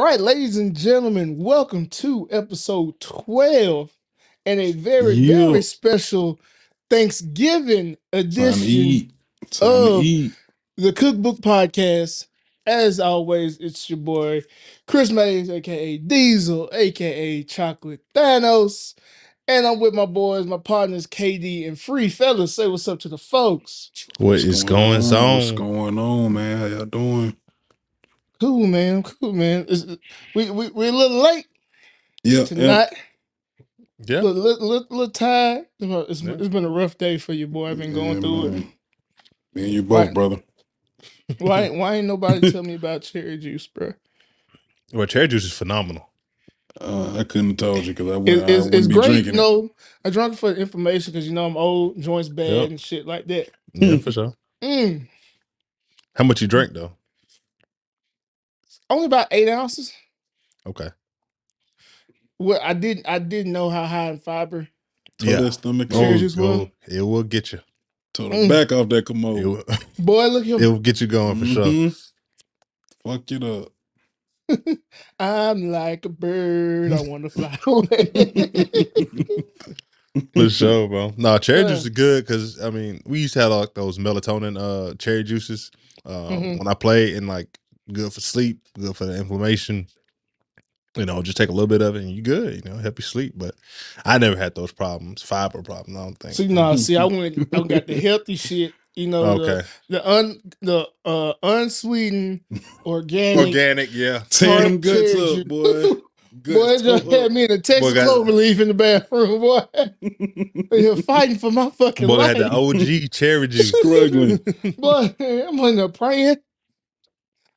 All right, ladies and gentlemen, welcome to episode 12 and a very, Yeah. very special Thanksgiving edition eat. Of eat. the Cookbook Podcast. As always, it's your boy Chris Mays, aka Diesel, aka Chocolate Thanos. And I'm with my boys, my partners KD and Free Fellas. Say what's up to the folks. What What's is going going on? What's going on, man? How y'all doing? Cool, man. Cool, man. It's- we, we, we're a little late Yeah, yeah. tonight. Yeah. Little, little, little, little tired. It's, Yeah. it's been a rough day for you, boy. I've been going Yeah, through man. Me and you both, Right. brother. Why, ain't- why ain't nobody tell me about cherry juice, bro? Well, cherry juice is phenomenal. Uh, I couldn't have told you because I, It, wouldn't- I it's, wouldn't it's be great. drinking it. No, I drank it for information because you know I'm old, joints bad Yep. and shit like that. Yeah, for sure. Mm, How much you drink though? Only about eight ounces. Okay. Well, I didn't. I didn't know how high in fiber. Told Yeah. that stomach Cherry Oh, off. juice was? oh, it will get you. Told Mm. back off that It commode. will, Boy, look it here. will get you going for sure. Mhm. Fuck it up. I'm like a bird. I want to fly away. For sure, bro. No, cherry Yeah. juice is good because I mean we used to have like those melatonin uh cherry juices um, Mhm. when I played and like good for sleep, good for the inflammation. You know, just take a little bit of it and you good. You know, help you sleep. But I never had those problems, fiber problems. I don't think. See, no, see, I went. I got the healthy shit. You know, the, okay, the un the uh unsweetened organic. organic, yeah. Tear them Tart guts cherry boy. Boy, Guts just had up. me in a Texas got- clover leaf in the bathroom, boy. You're fighting for my fucking Boy, life. had the OG cherry juice. Struggling. boy, I'm in there praying.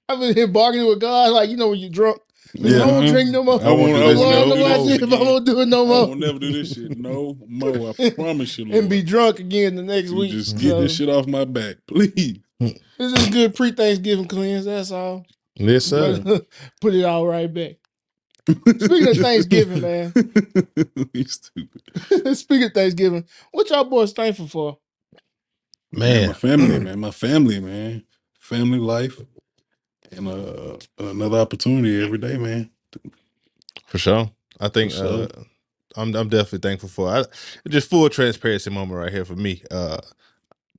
I'm been here bargaining with God, like you know when you're drunk. Yeah. I won't drink no more. I won't, I do this won't no never know do what I this did if I again. won't do it no I more. won't never do this shit no more. I promise you, Lord. and be drunk again the next You week. just So, get this shit off my back, please. This is a good pre-Thanksgiving cleanse. That's all. Yes, sir. Put it all right back. Speaking of Thanksgiving, man. you stupid. Speaking of Thanksgiving, what y'all boys thankful for? Man, my Man, family, man, my family, man, family life, and uh, another opportunity every day, man. for sure. I think sure. uh, I'm I'm definitely thankful for. I, just full transparency moment right here for me. Uh,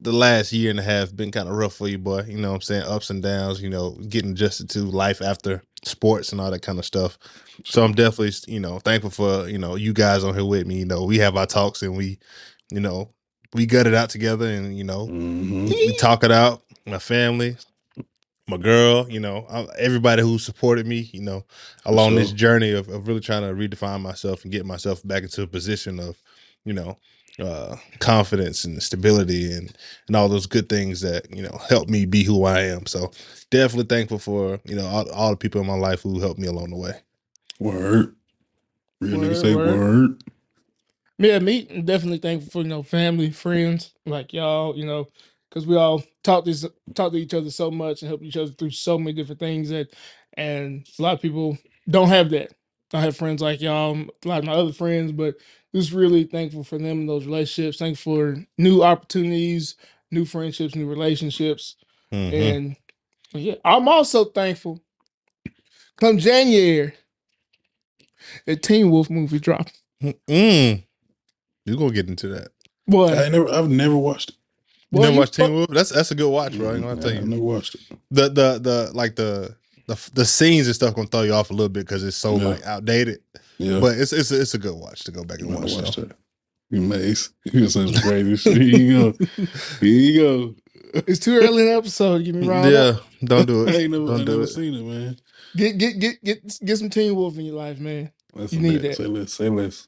the last year and a half been kind of rough for you, boy. You know what I'm saying? Ups and downs, you know, getting adjusted to life after sports and all that kind of stuff. So I'm definitely, you know, thankful for, you know, you guys on here with me. You know, we have our talks and we, you know, we gut it out together and, you know, Mhm. we talk it out. My family, my girl, you know, everybody who supported me, you know, along this journey of, of really trying to redefine myself and get myself back into a position of, you know, uh, confidence and stability and and all those good things that you know help me be who I am. So definitely thankful for you know all, all the people in my life who helped me along the way. Word. Real Word, nigga say word. word. Yeah, me, I'm definitely thankful for you know family, friends like y'all, you know, because we all talk this talk to each other so much and help each other through so many different things that, and a lot of people don't have that. I have friends like y'all, a lot of my other friends, but just really thankful for them and those relationships. Thankful for new opportunities, new friendships, new relationships, Mhm. and yeah, I'm also thankful. Come January, the Teen Wolf movie dropped. Mm. You gonna get into that? Boy, I ain't never, I've never watched it. You never watched fu- Teen Wolf? That's that's a good watch, bro. I'm gonna tell I never watched it. the the the like the the the scenes and stuff gonna throw you off a little bit because it's so Yeah. like outdated. Yeah, But it's it's it's a good watch to go back and never watch. watched though. that. You maze. You some crazy shit. Here you go. Here you go. It's too early in the episode. to Get me wrong. Yeah, don't do I it. ain't never, I Don't do never it. seen it, man. Get get get get get some Teen Wolf in your life, man. That's You need bet. that. Say less. Say less.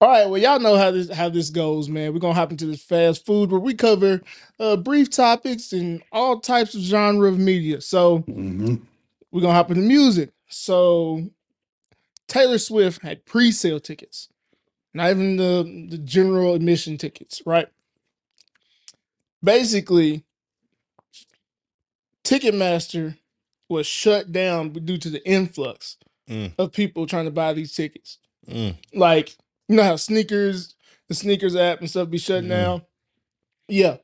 All right, well, y'all know how this how this goes, man. We're gonna hop into this fast food where we cover uh, brief topics and all types of genre of media. So hmm we're gonna hop into music. So Taylor Swift had pre-sale tickets, not even the the general admission tickets, right? Basically, Ticketmaster was shut down due to the influx Mm. of people trying to buy these tickets. Mm. Like, you know how sneakers, the sneakers app and stuff be shutting Mhm. down? Yeah.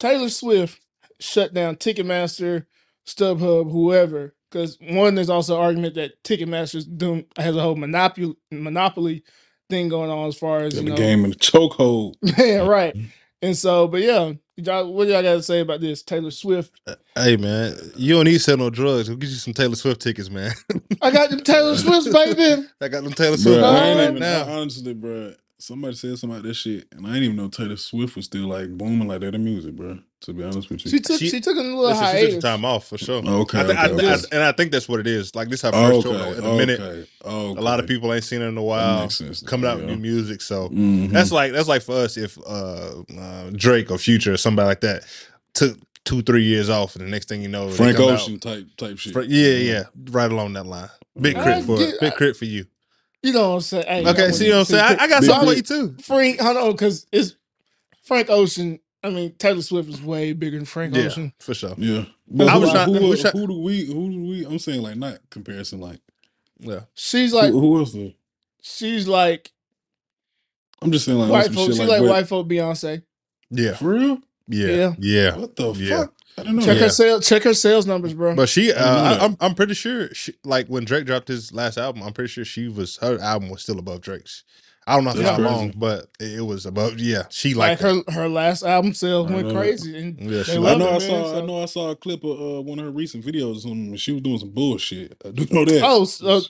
Taylor Swift shut down Ticketmaster, StubHub, whoever, because one, there's also an argument that Ticketmaster's doing has a whole monopoly monopoly thing going on as far as Got you the know, game in the chokehold. yeah, right. And so, but yeah, y'all, what do y'all got to say about this? Taylor Swift. Uh, hey man, you don't need to sell no drugs. We'll get you some Taylor Swift tickets, man. I got them Taylor Swifts, baby. I got them Taylor Swift Bro, I ain't right even now. I- honestly, bro. Somebody said something about that shit, and I didn't even know Taylor Swift was still like booming like that in music, bro. To be honest with you, She took She- she, took a little Listen, she took hiatus. time off for sure. Okay, I thi- I okay, I- okay. and I think that's what it is. Like this, our okay, first tour in a minute. okay, A lot of people ain't seen her in a while. makes sense. Coming out with new music, so Mhm. that's like that's like for us if uh, uh Drake or Future or somebody like that took two three years off, and the next thing you know, Frank come out- Ocean type type shit. Fra- yeah, yeah, right along that line. Big I crit for get- big crit for you. You know what I'm saying? Hey, Okay, I see what I'm saying? I, I got Big something for you too. Frank, hold on, because it's Frank Ocean. I mean, Taylor Swift is way bigger than Frank Yeah, Ocean. for sure. Yeah, But I who, was trying- who, which I- who do we? Who do we? I'm saying like not comparison. Like, Yeah, She's like, who, who else? Though? she's like I'm just saying like on white some folk. shit She's like, like what- white folk Beyonce. yeah, For real? yeah, Yeah. yeah. What the Yeah. fuck? I didn't know Check that. her sales. Check her sales numbers, bro. But she, uh, I know I, that. I'm, I'm pretty sure, she, like when Drake dropped his last album, I'm pretty sure she was her album was still above Drake's. I don't know That's how crazy. long, but it, it was about Yeah, she like liked her her last album sales I went know crazy, and Yeah, she they I love know it, I man, saw so- I know I saw a clip of uh, one of her recent videos or something. She was doing some bullshit. I do know that. Oh, so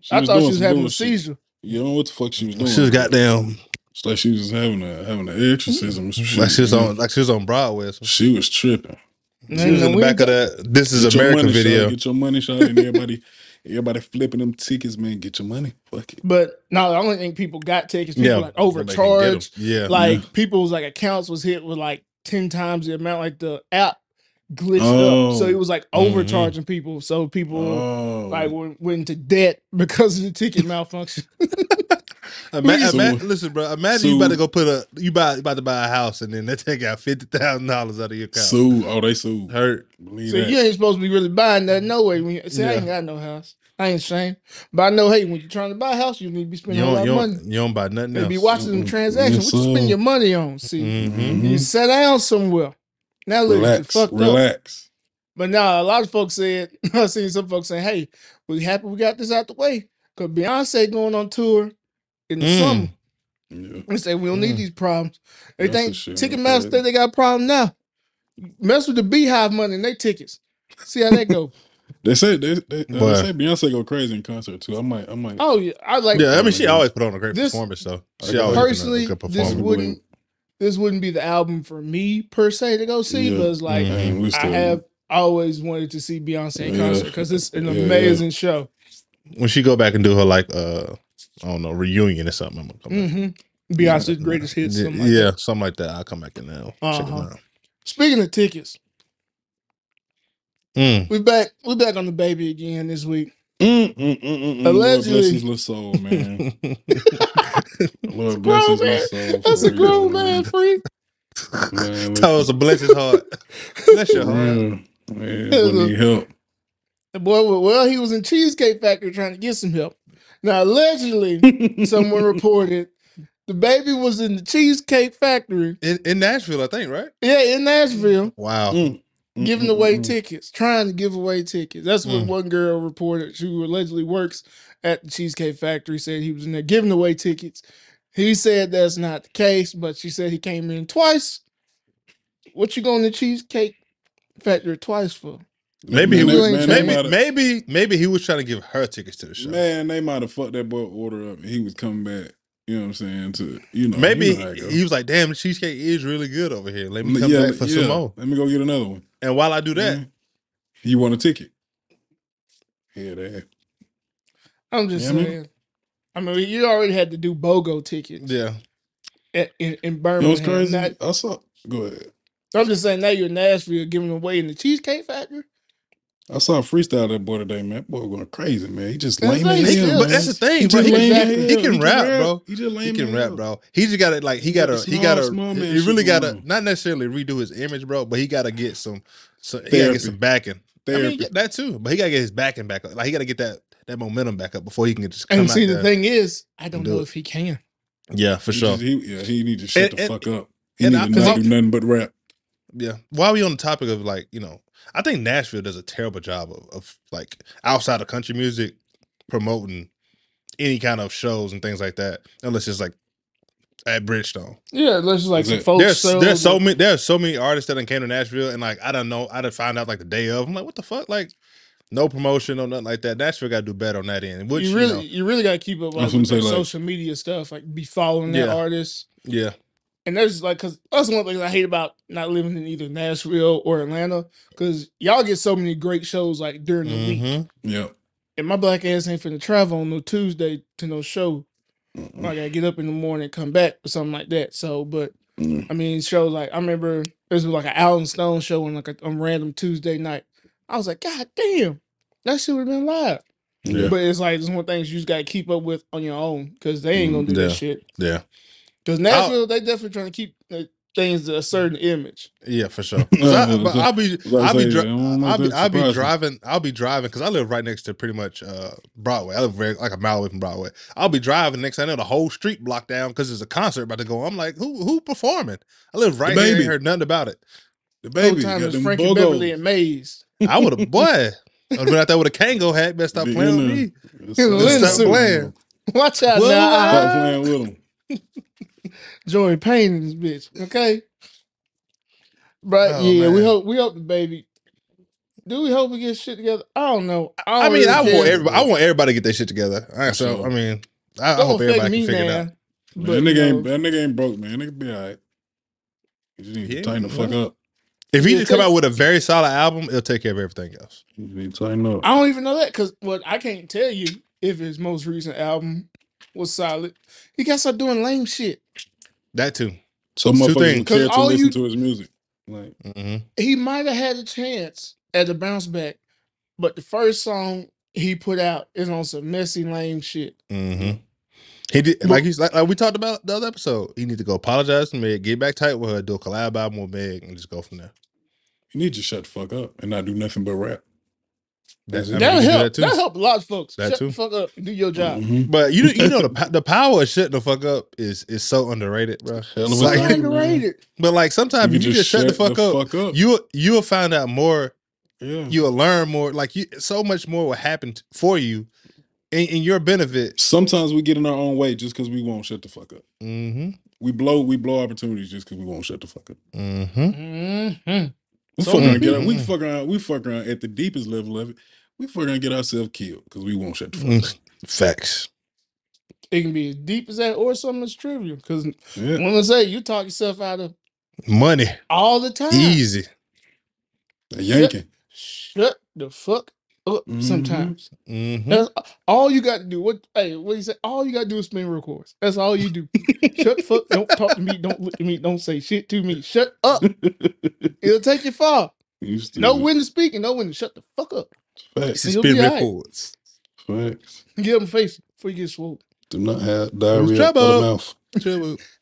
She I thought doing she was some having a bullshit. seizure. You don't know what the fuck she was doing? She was goddamn It's like she was having a having an exorcism. or some shit, like she was you know? on like she was on Broadway. Or something. She was tripping. She was in the back of that. This is Get your America money, shawty. video. Get your money, shot, and everybody, everybody flipping them tickets, man. Get your money. Fuck it. But no, I don't think people got tickets. People Yeah, like so they can get 'em. overcharged. Yeah, Like people's like accounts was hit with like ten times the amount. Like the app glitched Oh. up, so it was like Mhm. overcharging people. So people Oh, like went, went into debt because of the ticket malfunction. Ima- So- ima- listen, bro. Imagine you about to go put a you buy about to buy a house and then they take out fifty thousand dollars out of your account. sue. Oh, they sue Hurt. Believe so that. you ain't supposed to be really buying that no way. When you say I ain't got no house, I ain't ashamed. But I know, hey, when you're trying to buy a house, you need to be spending a lot of money. you don't buy nothing They else. be watching them Mm-mm. transactions. Yes, what you spend your money on? See, Mhm. you sit down somewhere. Now look, Relax. fucked up. Relax. But now a lot of folks said I seen some folks saying, "Hey, we happy we got this out the way because Beyonce going on tour in the Mm. summer." Yeah. They say we don't need Mm. these problems. They That's think a Ticketmaster okay. think they got a problem now. Mess with the BeyHive money and they tickets. See how that go. They say they, they, they Boy. say Beyonce go crazy in concert too. I might I might. oh yeah, I like. yeah, I mean, she always put on a great This- performance, though. She always put on a Personally, good this wouldn't this wouldn't be the album for me per se to go see, Yeah. but it's like Mhm. I ain't have always wanted to see Beyonce in concert because it's an Yeah. amazing show. when she go back and do her like uh I don't know reunion or something. I'm gonna come back. hmm Beyonce's greatest hits. Yeah, Something like yeah, that. something like that. I'll come back and now check it Uh-huh. out. Speaking of tickets, Mm. we back we back on the baby again this week. Mm, mm, mm, mm, mm. Allegedly. Lord bless his little soul, man. Lord Grown bless his man. soul. That's for a real, grown man freak. Man, Tell us to bless his heart. Bless your For heart. real. Man, boy need help. The boy, well, he was in Cheesecake Factory trying to get some help. Now, allegedly, someone reported the baby was in the Cheesecake Factory, In, in Nashville, I think, right? yeah, in Nashville, Wow. Mm, mm, giving mm, away mm, mm. tickets, trying to give away tickets. That's what Mm. one girl reported. She allegedly works at the Cheesecake Factory. Said he was in there giving away tickets. He said that's not the case, but she said he came in twice. What you going to Cheesecake Factory twice for? Maybe he Man, you was. man, trying- Maybe, maybe, maybe he was trying to give her tickets to the show. Man, they might have fucked that boy order up. and He was coming back. You know what I'm saying? To you know, maybe you know how it go. he was like, "Damn, the cheesecake is really good over here. Let me come yeah, back for yeah. some more." Let me go get another one. And while I do that, Mhm. You want a ticket? Yeah, that. I'm just Yeah, I mean- saying. I mean, you already had to do BOGO tickets yeah, at, in, in You know Birmingham. what's crazy? Now- I saw. Go ahead. I'm just saying now you're in Nashville giving away in the Cheesecake Factory. I saw a freestyle that boy today, man. That boy going crazy, man. He just That's lame right, as hell, but that's the thing, He bro. just He, lame can- he hell. can rap, bro. He just lame He can rap, bro. He just got to like he got got the to he got to small he really got going to on. not necessarily redo his image, bro, but he got to get some so he got to get some backing. I mean, that too, but he got to get his backing back up. Like he got to get that that momentum back up before he can just come And out see, the there. thing is, I don't do know it. if he can. Yeah, for He sure. just- he, yeah, he need to shut And- the and- fuck up. He and need I- to 'cause not do nothing but rap. Yeah. While we on the topic of like, you know, I think Nashville does a terrible job of, of like outside of country music promoting any kind of shows and things like that, unless it's like at Bridgestone. Yeah, let's just like Is some it- folks. There's there's so or- many there's so many artists that done came to Nashville and like I don't know I done found out like the day of. I'm like, what the fuck? Like no promotion, or nothing like that. Nashville gotta do better on that end. Which you you really, know, you really got to keep up like, with gonna say, like- social media stuff, like be following that Yeah. artist. yeah. And there's like, cause that's one thing I hate about not living in either Nashville or Atlanta, cause y'all get so many great shows like during the week, Mhm. Yeah. and my black ass ain't finna travel on no Tuesday to no show. Mm-mm. I gotta get up in the morning, and come back or something like that. So, but Mm. I mean, shows like I remember there was like an Alan Stone show on like a, on random Tuesday night. I was like, God damn, that shit would have been live. Yeah. But it's like it's one of the things you just gotta keep up with on your own because they ain't gonna do Yeah. that shit. Yeah. Because Nashville, they definitely trying to keep uh, things a certain image. Yeah, for sure. 'Cause I, but I'll be, I was I'll be, dri- I don't know I'll if be, that I'll be surprised me. driving, I'll be driving because I live right next to pretty much uh, Broadway. I live very, like a mile away from Broadway. I'll be driving. Next thing I know, the whole street blocked down because there's a concert about to go. I'm like, who, who performing? I live right here. baby. Ain't heard nothing about it. The Whole baby time got it's them Frankie bogos. Beverly and Maze. I would have, boy, I would have been out there with a Kangol hat. Best stop Be playing with me. It's- In a stop playing. Watch out What? now. Stop playing with him. Joey Payne in this bitch. Okay. But Oh, yeah, we man. hope we hope the baby. Do we hope we get shit together? I don't know. I, I don't mean, really I want care. everybody. I want everybody to get their shit together. All right, so sure. I mean, I, I Don't hope affect everybody me, can figure it out. man. Man, But, that you nigga ain't know, that nigga ain't broke, man. Nigga be alright. You just need to Yeah, tighten the fuck well. up. If he Yeah, just come take- out with a very solid album, it'll take care of everything else. You need to tighten up. I don't even know that because what I can't tell you if his most recent album was solid. He got to start doing lame shit. That too. So Two motherfuckers things. don't care 'Cause to all listen you- to his music. Like hmm He might have had a chance at a bounce back, but the first song he put out is on some messy lame shit. hmm He did like he's like, like we talked about the other episode. He need to go apologize to Meg, get back tight with her, do a collab album with Meg, and just go from there. you need to shut the fuck up and not do nothing but rap. That's I mean, That'll you do help. that too. That'll help a lot of folks. That Shut too. the fuck up and do your job. Mhm. But you you know the po- the power of shutting the fuck up is is so underrated, bro. Hell of a It's like- thing, man. Underrated. but like sometimes You if you just shut the fuck up, fuck up. you you'll find out more. yeah. You'll learn more. Like you, so much more will happen t- for you in, in your benefit. Sometimes we get in our own way just because we won't shut the fuck up. Mm-hmm. We blow we blow opportunities just because we won't shut the fuck up. Mm-hmm. hmm We So fuck around, many get, we people- fuck around, we fuck around at the deepest level of it. We fuck around, get ourselves killed because we won't shut the fuck up. Mm. Facts. It can be as deep as that or something as trivial. Because Yeah, when I say you talk yourself out of Money. all the time, Easy. a yanking. shut the fuck up. Mhm. Sometimes Mm-hmm. that's all you got to do. What? Hey, what you say? All you got to do is spin real chords. That's all you do. shut the fuck. Don't talk to me. Don't look at me. Don't say shit to me. Shut up. It'll take you far. You stupid. Know when to speak and know when to shut the fuck up. Facts. You'll Spin be alright. records. Facts. Give them face before you get swole. Do not have diarrhea of trouble. the mouth.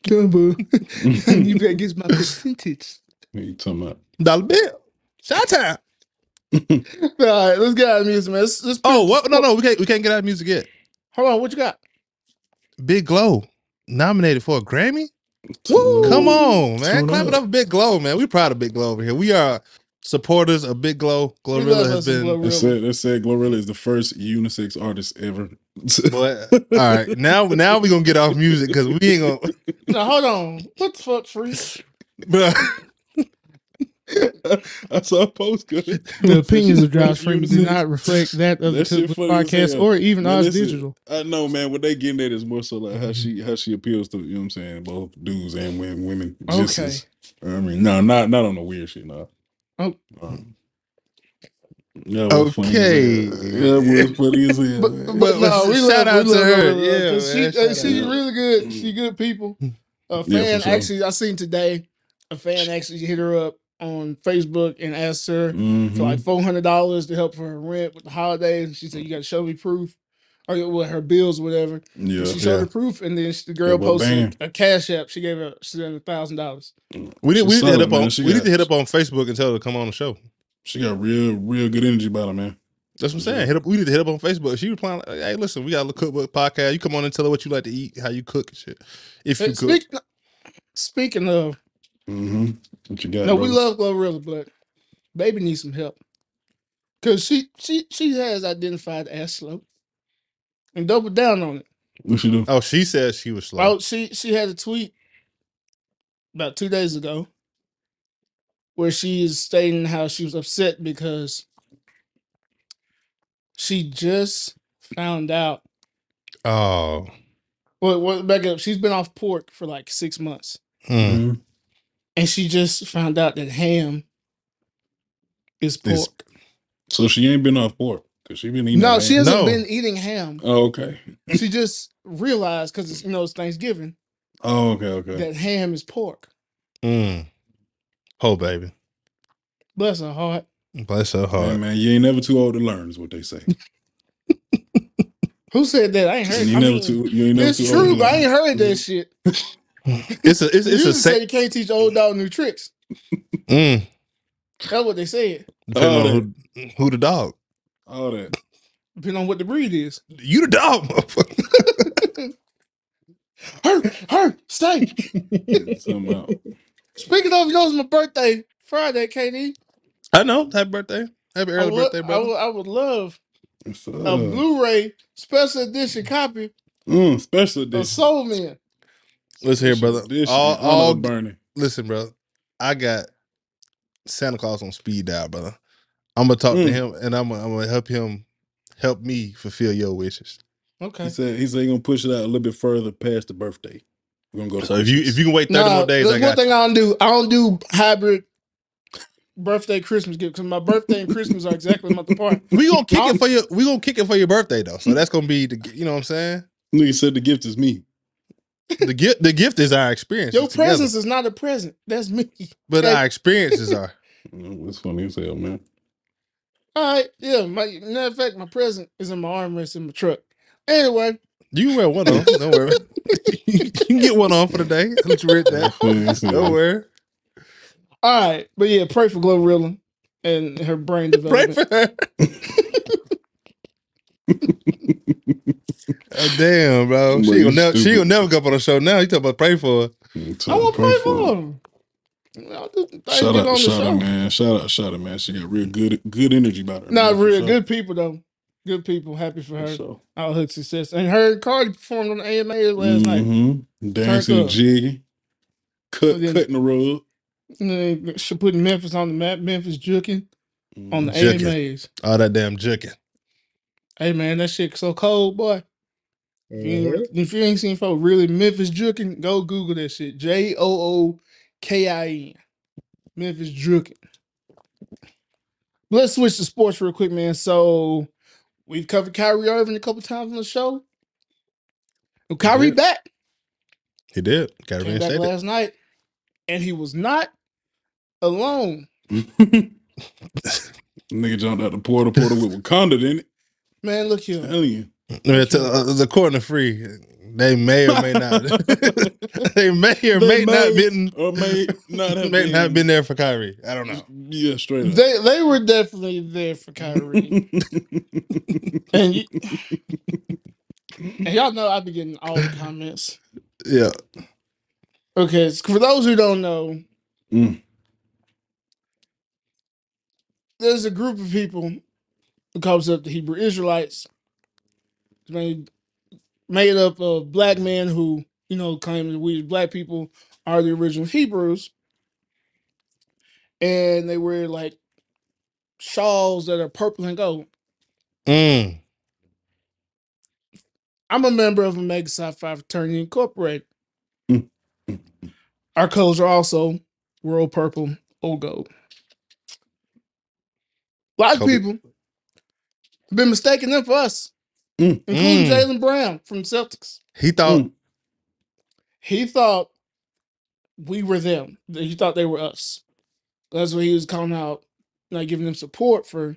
Dumbo. you better get my percentage. What you talking about? Dollar bill. Shot time. All right, let's get out of music, man. Let's, let's Oh, what? No, no, we can't. We can't get out of music yet. Hold on, what you got? Big Glo nominated for a Grammy. Woo! Come on, man! Tune Clap it up. up, for Big Glo, man. We proud of Big Glo over here. We are supporters of Big Glo. Glorilla has been. They Glorilla. said, they said Glorilla is the first unisex artist ever. But all right, now now we gonna get off music because we ain't gonna. Now hold on. What the fuck, free? Bruh. I saw a post. Good. The opinions of Josh Freeman do not reflect that of the That shit Cookbook funny as podcast or even Man, Odds listen, Digital. I know, man. What they getting at is more so like how she how she appeals to you know what I'm saying, both dudes and women. women just Okay. as- I mean, no, not not on the weird shit, no. Oh. Um, yeah, it was funny as Okay. hell. Yeah, it was funny as hell. But, man. but, But- no, we shout love, out we to love her. her. Yeah, 'cause man, she, uh, shout she's out. really good. She good people. A Yeah, fan for sure. actually, I seen today. A fan actually hit her up on Facebook and asked her for like four hundred dollars to help for her rent with the holidays. And she said, "You got to show me proof, or with her bills, or whatever." yeah, she showed yeah. her proof, and then she, the girl well, posted bam. a cash app. She gave her she sent a thousand dollars. We need, we She's need to hit solid, up on man. She we need got- to hit up on Facebook and tell her to come on the show. She got real, real good energy about her, man. That's what I'm saying. Hit up. We need to hit up on Facebook. She replying, like, "Hey, listen, we got a cookbook podcast. You come on and tell her what you like to eat, how you cook and shit. If you Hey, cook, Speak, speaking of Mm-hmm. What you got? No, we brother? love Glorilla, but baby needs some help. Cause she she she has identified as slow. And doubled down on it. What you do? Oh, she said she was slow. Oh, she she had a tweet about two days ago where she is stating how she was upset because she just found out. Oh, Well, well, back up. She's been off pork for like six months, mm. Mhm. and she just found out that ham is Is- pork. So she ain't been off pork because she been eating. No, that she hasn't No. been eating ham. Oh, okay. She just realized because it's you know it's Thanksgiving Oh, okay, okay. that ham is pork. Mm. Oh, baby. Bless her heart. Bless her Hey, heart. man, you ain't never too old to learn, is what they say. Who said that? I ain't heard. you I never mean, too. You ain't never it's too true, old to but I ain't heard that shit. It's a it's, They it's used a to say sa- you can't teach old dog new tricks. mm. That's what they said. Depending Oh, on who, who the dog. All that. Depending on what the breed is. You the dog, motherfucker. Her, her, stay. Something out. Speaking of, you know, it's my birthday Friday, KD. I know. Happy birthday. Happy I early would, birthday, I brother. would, I would love a Blu-ray special edition copy mm, special of edition. Soul Man. Listen here, Special brother. edition All, in honor all of Bernie. listen, brother. I got Santa Claus on speed dial, brother. I'm gonna talk to Mm. him, and I'm, gonna- I'm gonna help him help me fulfill your wishes. Okay. He said he said he gonna push it out a little bit further past the birthday. We're gonna go to So if you if you can wait 30 Nah, more days, there's I one thing you. I don't do. I don't do hybrid birthday Christmas gift because my birthday and Christmas are exactly a month apart. We gonna kick it for your we gonna kick it for your birthday though. So that's gonna be the you know what I'm saying. Nigga said the gift is me. The gift the gift is our experience. Your together, presence is not a present. That's me. but okay. our experiences are. Mm, It's funny as hell, man. All right. Yeah. My matter of fact, my present is in my armrest in my truck. Anyway, You can wear one on. Don't worry. you can get one on for the day. I'll let you read It's that. funny. Don't worry. all right. But yeah, pray for Glorilla and her brain Pray development. for her. Oh, damn, bro. She you gonna never she stupid. gonna never come up on the show now. You talking about pray for her. I want to pray pray for him. I'll do Shout get out, on the shout show. out, man. Shout out, shout out, man. She got real good, good energy about her. Not man, for real sure. good people though. Good people. Happy for For her. sure. All her success. And her and Cardi performed on the AMA last night. Mm-hmm. Dancing, up. jigging, cut, then- cutting the rug. And she put Memphis on the map. Memphis juking on the Juking. AMAs. All that damn juking. Hey man, that shit so cold, boy. If you, ain't, if you ain't seen folk really Memphis juking, go Google that shit. J O O K I N. Memphis juking. Let's switch to sports real quick, man. So we've covered Kyrie Irving a couple times on the show. And Kyrie did. back. He did. Got Came back reinstated. last night. And he was not alone. Nigga jumped out the portal, portal with Wakanda in it. Man, look here. Telling you. Yeah, to, uh, according to Free, they may or may not. they may or They may, not may been or may not have may been. not been there for Kyrie. I don't know. Yeah, straight up. They they were definitely there for Kyrie. and, you, and y'all know I be getting all the comments. Yeah. Okay, so for those who don't know, Mm. there's a group of people who calls up the Hebrew Israelites. Made, up of black men who, you know, claim that we black people are the original Hebrews. And they wear like shawls that are purple and gold. Mm. I'm a member of Omega Psi Phi Fraternity Incorporated. Mm. Our colors are also world purple, old gold. A lot of Kobe. people have been mistaking them for us, Mm. including Mm. Jaylen Brown from Celtics. He thought Mm. He thought we were them. that He thought they were us. That's what he was calling out, not giving them support for.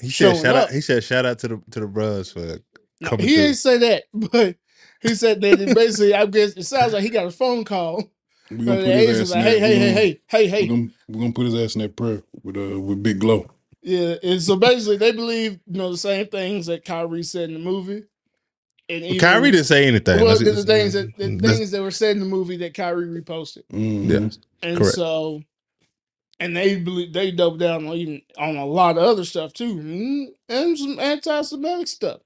he said showing shout up. out he said shout out to the to the bros for No, coming he through. didn't say that, but he said that it basically. I guess it sounds like he got a phone call. We're From gonna the put his agents ass like, in hey, that. hey, hey, gonna- hey, hey, We're hey. gonna, we're gonna put his ass in that prayer with uh with big glo. Yeah, and so basically they believe you know the same things that Kyrie said in the movie. And even, Kyrie didn't say anything. well, Let's- the, the things that the let's- things that were said in the movie that Kyrie reposted, Mhm. Yeah. and Correct. so, and they believe they doubled down on even on a lot of other stuff too, mm, and some anti-Semitic stuff.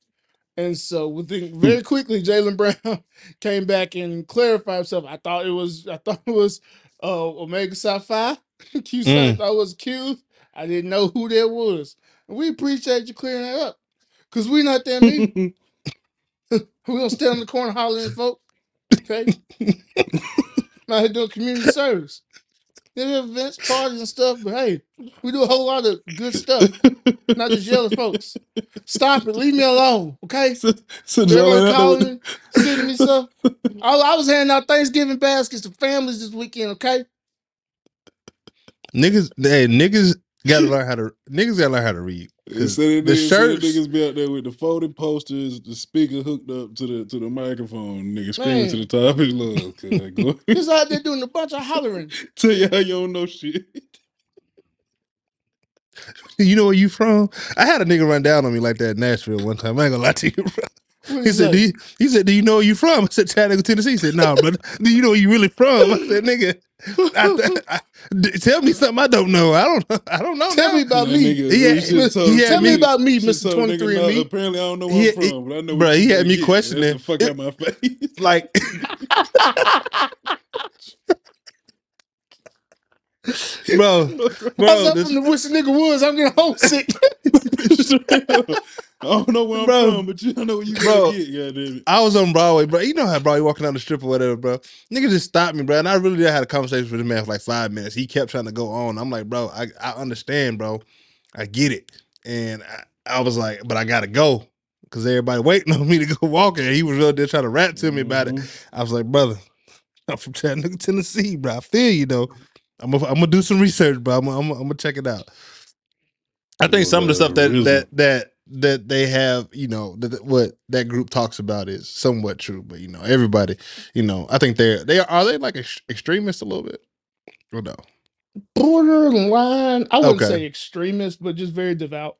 And so, within very quickly, Jaylen Brown came back and clarified himself. I thought it was, I thought it was uh, Omega Psi Phi. Q Psi, I Mm. thought it was Q. I didn't know who that was. And we appreciate you clearing that up, cause we not that mean. we gonna stand in the corner hollering at folk. Okay, I'm out here doing community service. They have events, parties, and stuff. But hey, we do a whole lot of good stuff. Not just yell at folks. Stop it. Leave me alone. Okay. So, so Everyone Jaylen calling me, sending me stuff. I, I was handing out Thanksgiving baskets to families this weekend. Okay. niggas, hey, niggas gotta learn how to niggas gotta learn how to read. 'Cause So the shirts, niggas be out there with the folded posters, the speaker hooked up to the to the microphone, nigga screaming to the top of his lungs. 'cause I go, Just out there doing a bunch of hollering. tell you how you don't know shit. you know where you from? I had a nigga run down on me like that in Nashville one time. I ain't gonna lie to you, bro. What He said, do you, he said, do you know where you from? I said, Chattanooga, Tennessee. He said, nah, but Do you know where you really from? I said, nigga, I, I, d- tell me something I don't know. I don't I don't know. Tell now. me about That me. nigga- He had- told- he Tell me me- about me, Mr. 23 no, and me. Apparently, I don't know where He- I'm from, but I know. Bruh, he had me get. That's questioning- the fuck out my face. Like, bro, I was bro, up this, from the Wish Nigga Woods. I'm getting homesick. I don't know where I'm Bro. from, but you don't know where you Bro. gonna get. Goddamn it. I was on Broadway, bro. You know how Broadway walking down the strip or whatever, bro. Nigga just stopped me, bro. And I really did have a conversation with the man for like five minutes. He kept trying to go on. I'm like, bro, I, I understand, bro. I get it. And I, I was like, but I gotta go. Cause everybody waiting on me to go walking. And he was really there trying to rap to me about it. Mhm. I was like, brother, I'm from Chattanooga, Tennessee, bro. I feel you though. I'm gonna I'm gonna do some research, bro. I'm gonna, I'm gonna, I'm gonna check it out. I think some of the stuff that that that that they have, you know, that that- what that group talks about is somewhat true. But you know, everybody, you know, I think they're they are are they like ex- extremists a little bit, or no? Borderline. I wouldn't Okay. say extremist, but just very devout.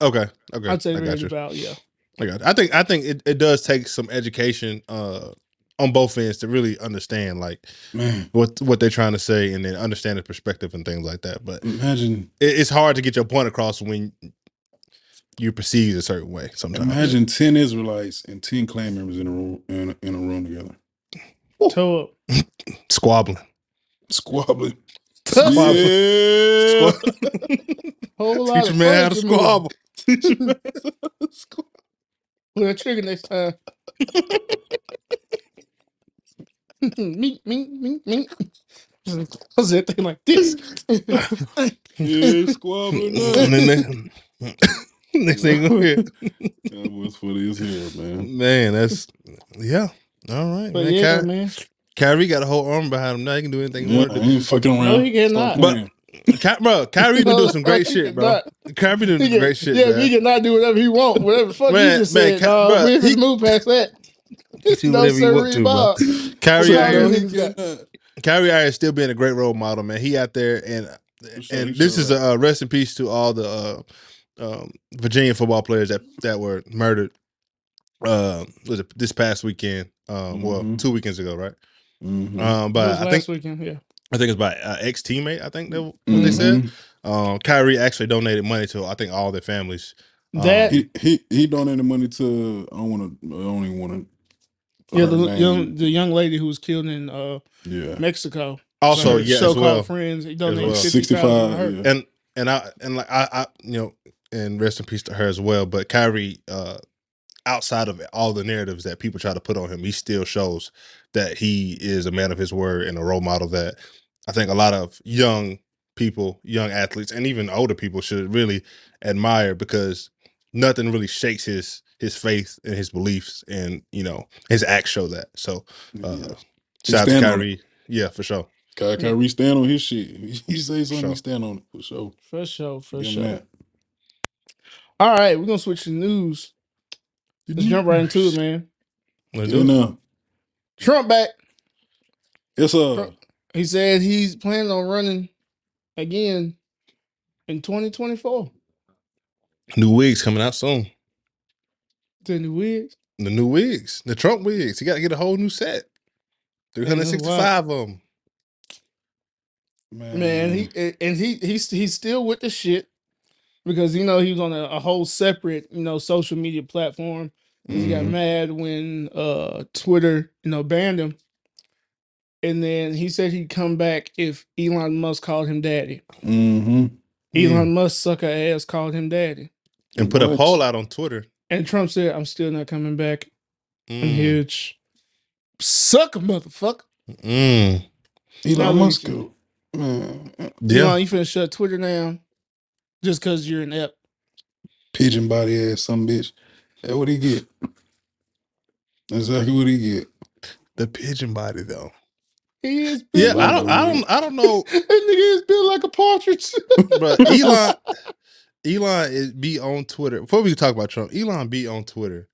Okay, okay, I'd say I very got you. devout. Yeah. I got. You. I think I think it, it does take some education uh on both ends to really understand like Man, what what they're trying to say and then understand the perspective and things like that. But imagine it, it's hard to get your point across when you're perceived a certain way. Sometimes. imagine ten Israelites and ten Klan members in a room in a, in a room together, Toe up. squabbling. squabbling. Squabble. Yeah. Whole lot Teach a of man how to furniture moving. squabble. We'll trigger next time. Me, me, me, me. I was that thing like this. yeah, squabbling. and up. then they, next thing you hear, That was funny as hell, man. man, that's yeah. All right, but man. yeah, Ky- man. Kyrie got a whole arm behind him. Now he can do anything he Yeah, wanted I to do. ain't fucking around. No, he cannot. But- playing. Ky- bro, Kyrie been doing some great He shit, bro. cannot. Kyrie been doing He some can, great shit, yeah, man. he can not do whatever he want. Whatever the fuck Man, you just man, said. Ky- dog. bruh, we ain't he- finna move past that. do no, whatever he sir, want to, bro. Bob. Kyrie, Sorry, out here, niggas got- Yeah. Kyrie out here still being a great role model, man. He out there and sure, and this sure is a uh, rest in peace to all the uh, um, Virginia football players that that were murdered. Uh, was it this past weekend? Um, well, Mhm. two weekends ago, right? Mhm. Um, It but was I last think weekend, yeah. I think it's by uh, ex teammate. I think that what they said. Mhm. Um, Kyrie actually donated money to I think all their families. Um, That He he he donated money to. I don't want to. I don't even want to. Yeah, the young the young lady who was killed in uh Yeah. Mexico. Also, Her yeah, as so-called well. friends. He donated well. fifty thousand to her. 65, yeah. and and I and like I, I you know and rest in peace to her as well. But Kyrie, uh, outside of all the narratives that people try to put on him, he still shows that he is a man of his word and a role model that I think a lot of young people, young athletes, and even older people should really admire because nothing really shakes his his faith and his beliefs, and you know his acts show that. So, uh, Yeah. shout out to stand on Kyrie. Yeah, for sure. Ky- Kyrie stand on his shit. He say something, Sure. he stand on it for sure. For sure, for Give him sure. that. All right, we're gonna switch to news. Let's jump right into it, man. Let's Yeah, do it. no. Trump back. It's uh He said he's planning on running again in 2024. New wigs coming out soon. The new wigs. The new wigs, the Trump wigs. He got to get a whole new set. Three hundred sixty-five of them. Man, Man, he and he he's he's still with the shit because you know he was on a, a whole separate you know social media platform. He got Mhm. mad when uh Twitter you know banned him, and then he said he'd come back if Elon Musk called him daddy. Mm-hmm. Elon Musk sucker ass called him daddy, and put a What? poll out on Twitter. And Trump said, "I'm still not coming back." I'm Mm. huge. Sucker motherfucker. Mm. Now Elon Musk, at you. go, man, You know, Yeah, you finna shut Twitter down just because you're an app. pigeon body ass some bitch. That what he get. Exactly what he get. the pigeon body though. He is Yeah, built I don't, I don't, I don't know, a, that nigga is built like a partridge. but Elon, Elon is be on Twitter. Before we talk about Trump, Elon be on Twitter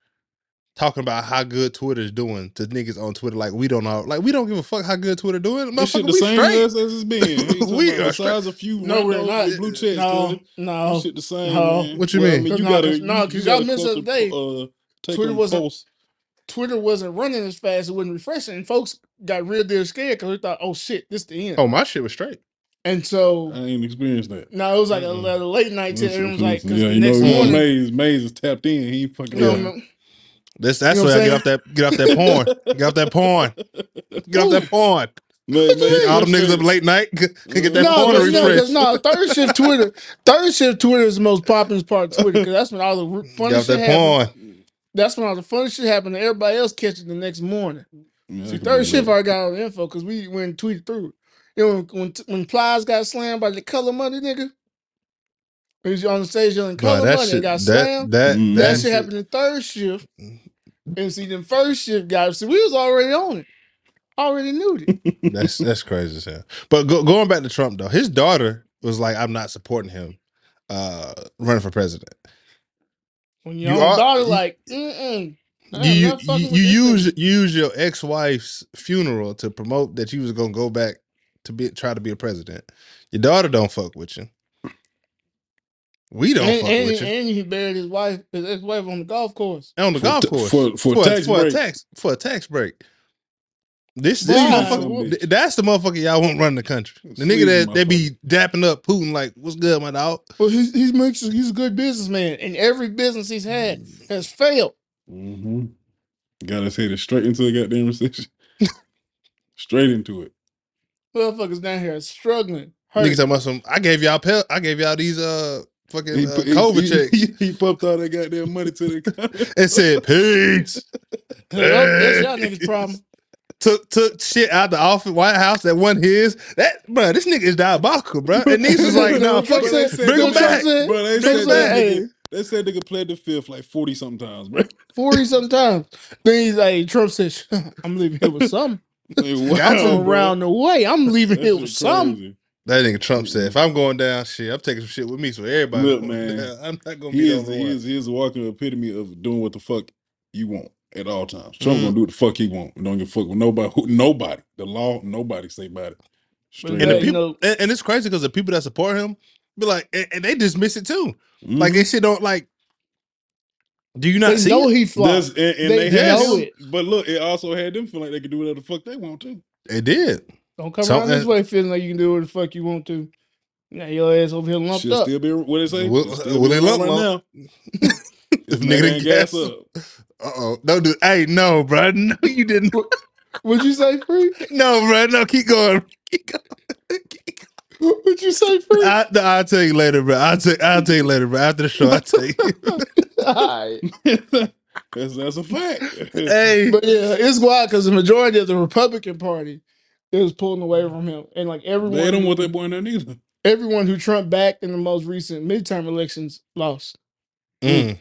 talking about how good Twitter's doing to niggas on Twitter. Like we don't know, like we don't give a fuck how good Twitter doing. This shit the we same straight. as, as it's been. We about are straight. besides a few no, we're randos not. blue checks. no, cuz. no. This shit the same. No. man. What you Well, I mean? mean, you No, gotta, 'cause- you, no, you 'cause y'all gotta missed the day. Uh, Twitter wasn't- posts. Twitter wasn't running as fast. It wasn't refreshing. And folks got real deal scared because they thought, oh shit, this the end. Oh, my shit was straight. And so I ain't experienced that. no, it was like a, Mm-mm. a late night. Till everyone was like, because yeah, the you know, next you know, morning, Maze, Maze is tapped in. He ain't fucking. you know, around. man, That's that's You know why I I'm get off that get off that porn. Get off that porn. Get off that porn. Maze, Maze, All them Maze- niggas up late night. Can get that no, porn but you know, 'cause refresh. no, third shift Twitter, third shift Twitter is the most popular part of Twitter because that's when all the r- Get funny off shit that happens. porn. That's when all the funny shit happened. And everybody else catch it the next morning. Yeah, See, I can third shift that. already got all the info because we went and tweeted through. it. You know, when when, when Plies got slammed by the color money nigga, he was on the stage yelling Bro, color that money shit, and got that, slammed. that, Mm. that that shit happened in third shift. And see, then first shift guys, see, we was already on it. Already knew it. That's that's crazy as hell. But go, going back to Trump though, his daughter was like, "I'm not supporting him uh running for president." When your You own are- daughter, you- like, mm-mm. I You am you, not fucking you, with you this use you use your ex wife's funeral to promote that you was gonna go back to be try to be a president. Your daughter don't fuck with you. We don't and, fuck and, with you. and he buried his wife, his ex-wife on the golf course. on the For golf ta- course for- for a- tax for a break. tax for a tax break. This this Why? motherfucker, th- that's the motherfucker y'all want run the country. The nigga Sleazy that they be dapping up Putin like, "What's good, my dog?" Well, he's he makes he's a good businessman, and every business he's had has failed. Mm-hmm. Got us headed straight into the goddamn recession. straight into it. Motherfuckers down here struggling. Nigga Hurt. talking about some. I gave y'all pel- I gave y'all these uh fucking He, uh, put- he- COVID he, checks. He, he pumped all that goddamn money to the economy. and said peace. That's y'all niggas' problem. Took took shit out the office, White House that wasn't his. That bro, this nigga is diabolical, bro. And niggas was like, no, What fuck Trump it, said- bring him back. said- Bro, they Trump said said, that hey, nigga, they said nigga pled the fifth like 40 sometimes bro. 40 sometimes. Then he's like, Trump said, I'm leaving here with something. Like, wow, Got from bro. around the way. I'm leaving That here with something. That nigga Trump said, if I'm going down, shit, I'm taking some shit with me, so everybody. Look, going man, down. I'm not gonna He be is, the he only one. is, he is a walking epitome of doing what the fuck you want at all times. Trump Mhm. gonna do what the fuck he want. Don't give a fuck with nobody. Who, nobody. The law, nobody say about it. Straight And the up. you people, and, and it's crazy because the people that support him be like, and, and they dismiss it too. Mhm. Like they shit don't like. Do you not They see know it? he Does- flopped. and, and They they, had know him, it. but look, it also had them feel like they could do whatever the fuck they want to. It did. Don't come So- around this way feeling like you can do whatever the fuck you want to. Now your ass over here lumped Should up. still be what they say. Will- still will be they around lump right lump? now. If If nigga ain't gas gas up. Uh oh. Don't do. Hey, no, bro. No, you didn't. What'd you say, Free? No, bro. No, keep going. Keep going. Keep going. What'd you say, Free? I, no, I'll tell you later, bro. I'll tell. I'll tell you later, bro. After the show, I'll tell you. Alright. that's that's a fact. hey, But yeah, it's wild because the majority of the Republican Party is pulling away from him, and like everyone, they don't who- want that boy in there neither. everyone who Trump backed in the most recent midterm elections lost, Mm.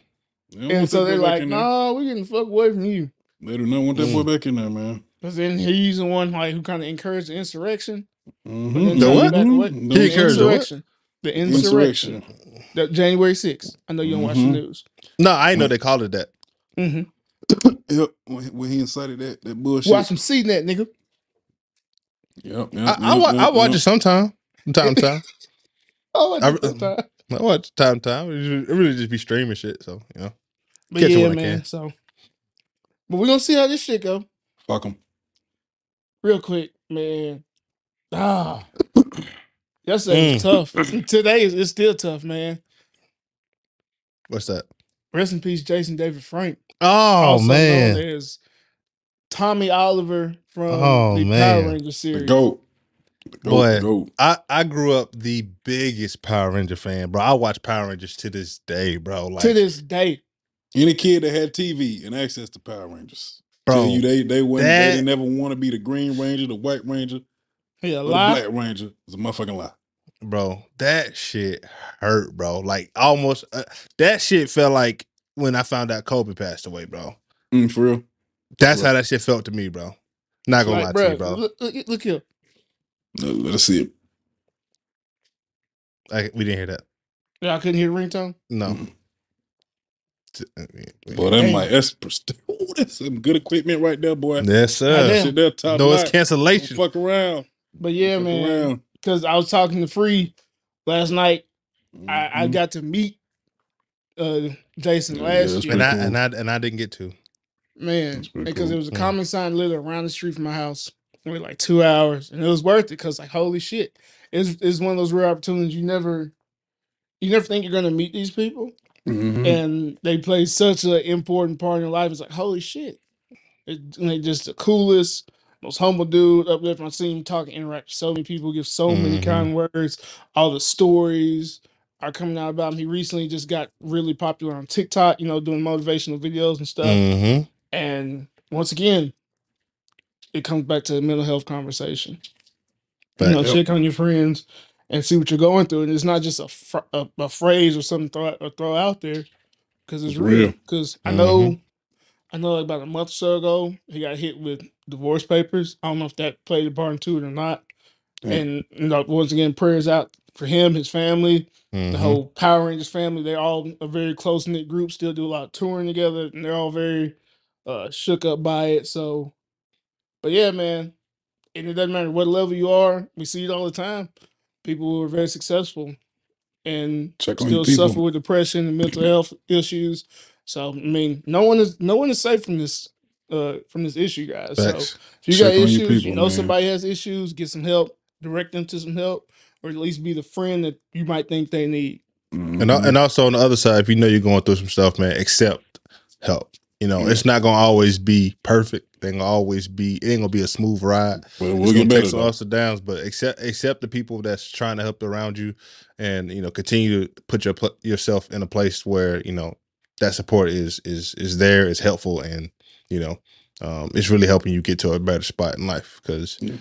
They and so they're like, in there. "Nah, we getting fuck away from you." They do not want that boy Mm. back in there, man. Because then he's the one like who kind of encouraged the insurrection. Mhm. then The Trump what? backed away. He The encouraged the what? insurrection. The insurrection. Insurrection. The January 6th. I know you don't watch the Mhm. news. No, I didn't know they called it that. hmm Yep. When, when he incited that that bullshit. Watch some CNET, nigga. Yep. yep, I, I, yep, wa- I yep, watch yep. it sometime. From time to time. Oh, I I re- time. I watch time to time. It, just- it really just be streaming shit. So you know. But Catch it yeah, when I man. can. So But we're gonna see how this shit go. Fuck them. Real quick, man. Ah. Yesterday was Mm. tough. Today is it's still tough, man. What's that? Rest in peace, Jason David Frank. Oh also man. known as Tommy Oliver from Oh, the man. Power Ranger The series. goat. The goat. Boy. Goat. I, I grew up the biggest Power Ranger fan, bro. I watch Power Rangers to this day, bro. Like, to this day. Any kid that had TV and access to Power Rangers, bro, tell you they they wouldn't that- they didn't never want to be the Green Ranger, the White Ranger, Yeah, or lie. the Black Ranger. It's a motherfucking lie. bro, that shit hurt, bro. Like almost uh, that shit felt like when I found out Kobe passed away, bro. Mm, for real. That's Right. how that shit felt to me, bro. Not gonna Like, lie to you, bro. Look, look, look here. Let, let us see it. I, we didn't hear that. Yeah, I couldn't hear the ringtone. No. Mm. T- uh, yeah. Boy, that Damn. might that's Ooh, that's some good equipment right there, boy. Yes, sir. Goddamn. Shit, there Noise cancellation. Don't fuck around. But yeah, Don't man. around. Because I was talking to Free last night. I, I Mhm. got to meet uh Jason Yeah, last that's year. And I cool. and I and I didn't get to. Man, because cool. it was a Mm. common sign literally around the street from my house. Only like two hours, and it was worth it because like holy shit, it's it's one of those rare opportunities you never, you never think you're gonna meet these people, Mhm. and they play such an important part in your life. It's like holy shit, it, they just the coolest, most humble dude, uplifting. I've seen him talk, and interact with so many people, give so many Mhm. kind words. All the stories are coming out about him. He recently just got really popular on TikTok, you know, doing motivational videos and stuff. Mm-hmm. And once again, it comes back to the mental health conversation. You know, check on your friends and see what you're going through. And it's not just a fr- a, a phrase or something throw or throw out there because it's It's real. real. Because I Mhm. know, I know, like about a month or so ago, he got hit with divorce papers. I don't know if that played a part into it or not. Yeah. And you know, once again, prayers out for him, his family, Mhm. the whole Power Rangers family. They're all a very close knit group. Still do a lot of touring together, and they're all very uh, shook up by it. So, but yeah, man, and it doesn't matter what level you are. We see it all the time. People who are very successful and Check still suffer with depression and mental health issues. So, I mean, no one is no one is safe from this uh from this issue, guys. So, Facts. if you Check got on your issues, you people, know man. somebody has issues, get some help, direct them to some help, or at least be the friend that you might think they need. And al- and also on the other side, if you know you're going through some stuff, man, accept help. You know, Yeah. it's not gonna always be perfect. It ain't gonna always be. It ain't gonna be a smooth ride. But It's we'll gonna get take better some though. ups and downs, but accept accept the people that's trying to help around you, and you know continue to put your pl- yourself in a place where you know that support is is is there, is helpful, and you know um, it's really helping you get to a better spot in life because Yeah.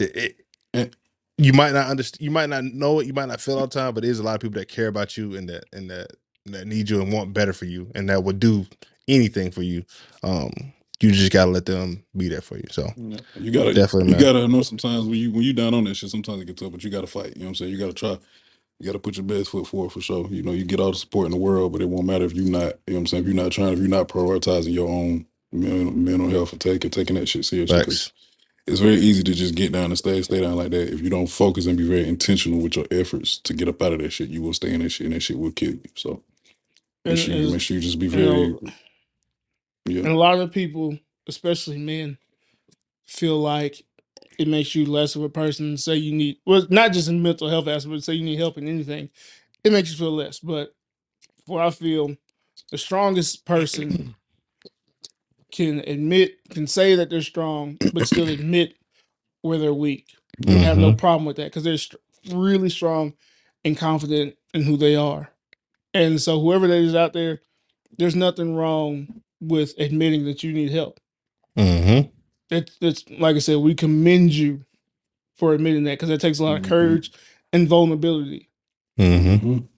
it, it, And- you might not understand, you might not know it, you might not feel all the time, but there's a lot of people that care about you and that and that that need you and want better for you and that would do anything for you. Um, you just gotta let them be there for you. So You gotta Definitely, you man. gotta know sometimes when you when you down on that shit, sometimes it gets tough, but you gotta fight. You know what I'm saying? You gotta try. You gotta put your best foot forward for sure. You know, you get all the support in the world, but it won't matter if you're not, you know what I'm saying, if you're not trying, if you're not prioritizing your own mental, mental health and taking taking that shit seriously. 'cause facts. It's very easy to just get down and stay, stay down like that. If you don't focus and be very intentional with your efforts to get up out of that shit, you will stay in that shit and that shit will kill you. So make And sure you it's- make sure you just be you very know, yeah. And a lot of people, especially men, feel like it makes you less of a person. Say you need, well, not just in mental health aspect, but say you need help in anything, it makes you feel less. But what I feel, the strongest person can admit, can say that they're strong, but still admit where they're weak. And have no mm-hmm. problem with that because they're str- really strong and confident in who they are. And so, whoever that is out there, there's nothing wrong with admitting that you need help. Mm-hmm. It's, it's like I said, we commend you for admitting that because it takes a lot of Mhm. courage and vulnerability. Mm-hmm. Mhm.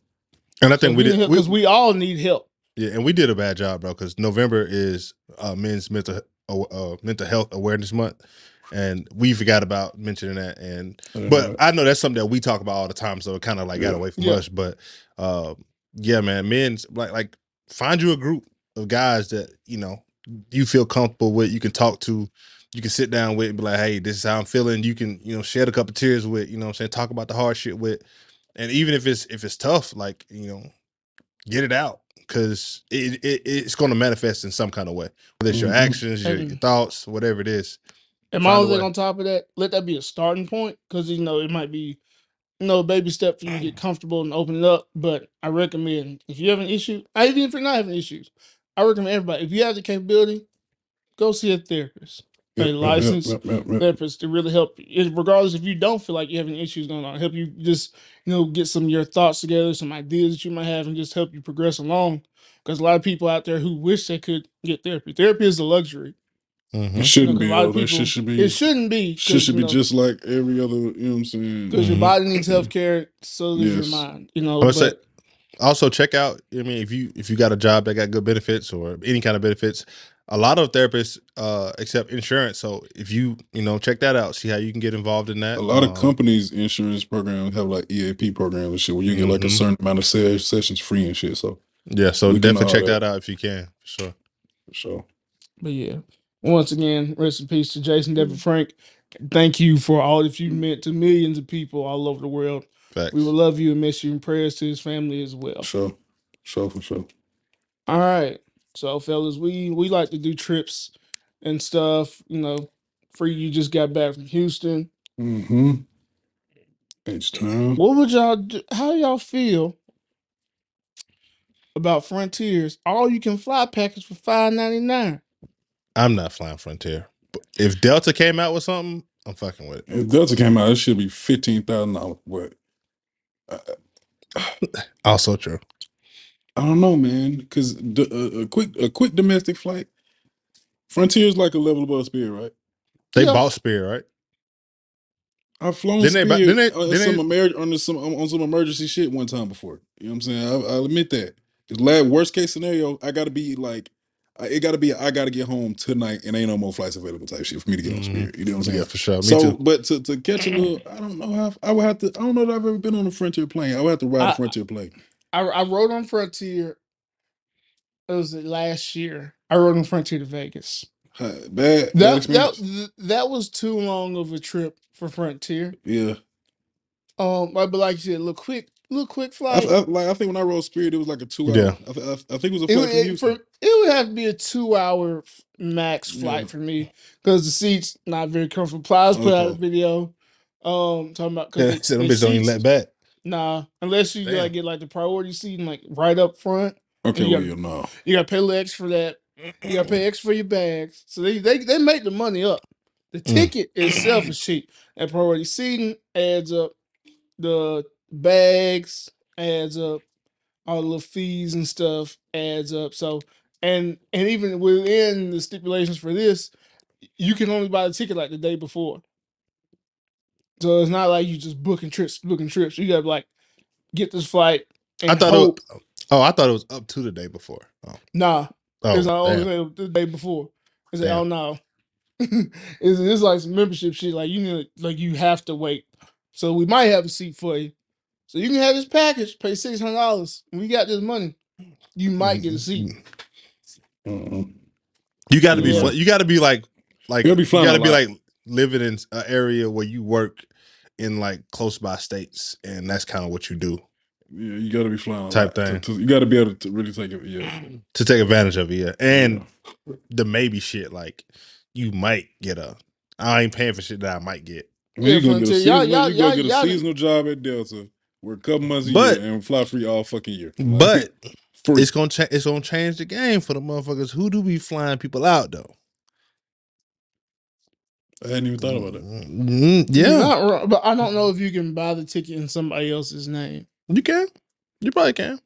And I think we did we, because we all need help. yeah, and we did a bad job, bro. Because November is uh, Men's Mental uh, uh, Mental Health Awareness Month, and we forgot about mentioning that. And but I know that's something that we talk about all the time, so it kind of like got Yeah. away from Yeah. us. But uh, yeah, man, men's like like find you a group of guys that you know you feel comfortable with, you can talk to, you can sit down with, and be like, hey, this is how I'm feeling. You can you know shed a couple of tears with, you know, what I'm saying talk about the hard shit with, and even if it's if it's tough, like you know, get it out because it, it it's going to manifest in some kind of way. Whether it's your Mhm. actions, your, your whatever it is. And my thing on top of that, let that be a starting point because you know it might be, you know, baby step for you to get comfortable and open it up. But I recommend if you have an issue, even if you're not having issues, I recommend everybody if you have the capability, go see a therapist, a yep, yep, licensed yep, yep, yep. therapist to really help you. Regardless if you don't feel like you have any issues going on, help you just you know get some of your thoughts together, some ideas that you might have, and just help you progress along. Because a lot of people out there who wish they could get therapy. Therapy is a luxury. Mhm. It shouldn't You be. know, 'cause a lot though. of That people- shit should be. It shouldn't be. Shit 'cause, should you be know, just like every other. You know what I'm saying? because your Mhm. body needs health care, so does Yes. your mind. You know, I'm gonna say- but also check out i mean if you if you got a job that got good benefits or any kind of benefits a lot of therapists uh accept insurance so if you you know check that out see how you can get involved in that A lot of Um, companies' insurance programs have like EAP programs and shit where you get like a Mhm. certain amount of se- sessions free and shit. So yeah so definitely check that. that out if you can for sure for sure. but yeah. Once again, rest in peace to Jason David Frank. Thank you for all that you meant to millions of people all over the world. Facts. We will love you and miss you, and prayers to his family as well. For sure. Sure for sure. All right. So, fellas, we we like to do trips and stuff. You know, free. You just got back from Houston. Mm-hmm. H time. What would y'all do? How y'all feel about Frontiers? All you can fly package for five ninety nine. i'm not flying frontier but if delta came out with something i'm fucking with it If Delta came out, it should be fifteen thousand dollars. But also true I don't know, man, because a, a quick a quick domestic flight, Frontier is like a level above Spirit, right? they Yeah. bought Spirit, right I've flown Didn't they Spirit buy- didn't they- on, didn't some emer- on some on some emergency shit one time before. You know what I'm saying? I, I'll admit that. The last worst case scenario, I got to be like, I, it got to be I got to get home tonight and ain't no more flights available type shit for me to get on Mhm. Spirit. You know what I'm saying? yeah for sure me so, too but to, to catch a little, I don't know how I would have to. I don't know that I've ever been on a Frontier plane. I would have to ride I- a Frontier plane. I I rode on Frontier. It was last year. I rode on Frontier to Vegas. Huh, Bad, bad That that experience. th- that was too long of a trip for Frontier. yeah, Um, but but like you said, little quick, little quick I, flight. I, like I think when I rode Spirit, it was like a two hour. Yeah. I, th- I, I think it was a it, flight would- from it, Houston. for, it would have to be a two hour f- max flight Yeah. for me because the seats not very comfortable. Plies put out a Okay. video, um, talking about yeah, because so them bitches don't even let back nah, unless you Damn. like get like the priority seating like right up front. okay, you well, got- yeah, no. You got to pay a little extra for that. You got to pay extra for your bags. So they they they make the money up. The Mm. ticket itself is cheap. And priority seating adds up. The bags adds up. All the little fees and stuff adds up. So and and even within the stipulations for this, you can only buy the ticket like the day before. So it's not like you just booking trips, booking trips. You gotta like get this flight. And i thought hope. it was, oh i thought it was up to the day before oh, nah, oh it's not damn. only the day before. It's like, oh, Damn. oh no. it's, it's like some membership shit. Like you need like you have to wait. So we might have a seat for you. So you can have this package, pay six hundred dollars. We got this money. You might get a mm-hmm. seat. Uh-uh. You got to be Yeah. fl- you got to be like like You gotta be you flying got a to be lot. like living in an area where you work in like close by states and that's kind of what you do Yeah, you got to be flying a Type lot to- thing. to- you got to be able to really take it. Yeah, to take advantage of it yeah and Yeah. the maybe shit like you might get a I ain't paying for shit that I might get I mean, Yeah, you gonna get a Frontier, seasonal, y'all- y'all- you gonna get a y'all- seasonal job at Delta, work a couple months a But- year, and fly free all fucking year. Like, but free. it's gonna cha- it's gonna change the game for the motherfuckers who do be flying people out though I hadn't even thought about it. Mm, You're yeah not wrong, but I don't know if you can buy the ticket in somebody else's name. you can you probably can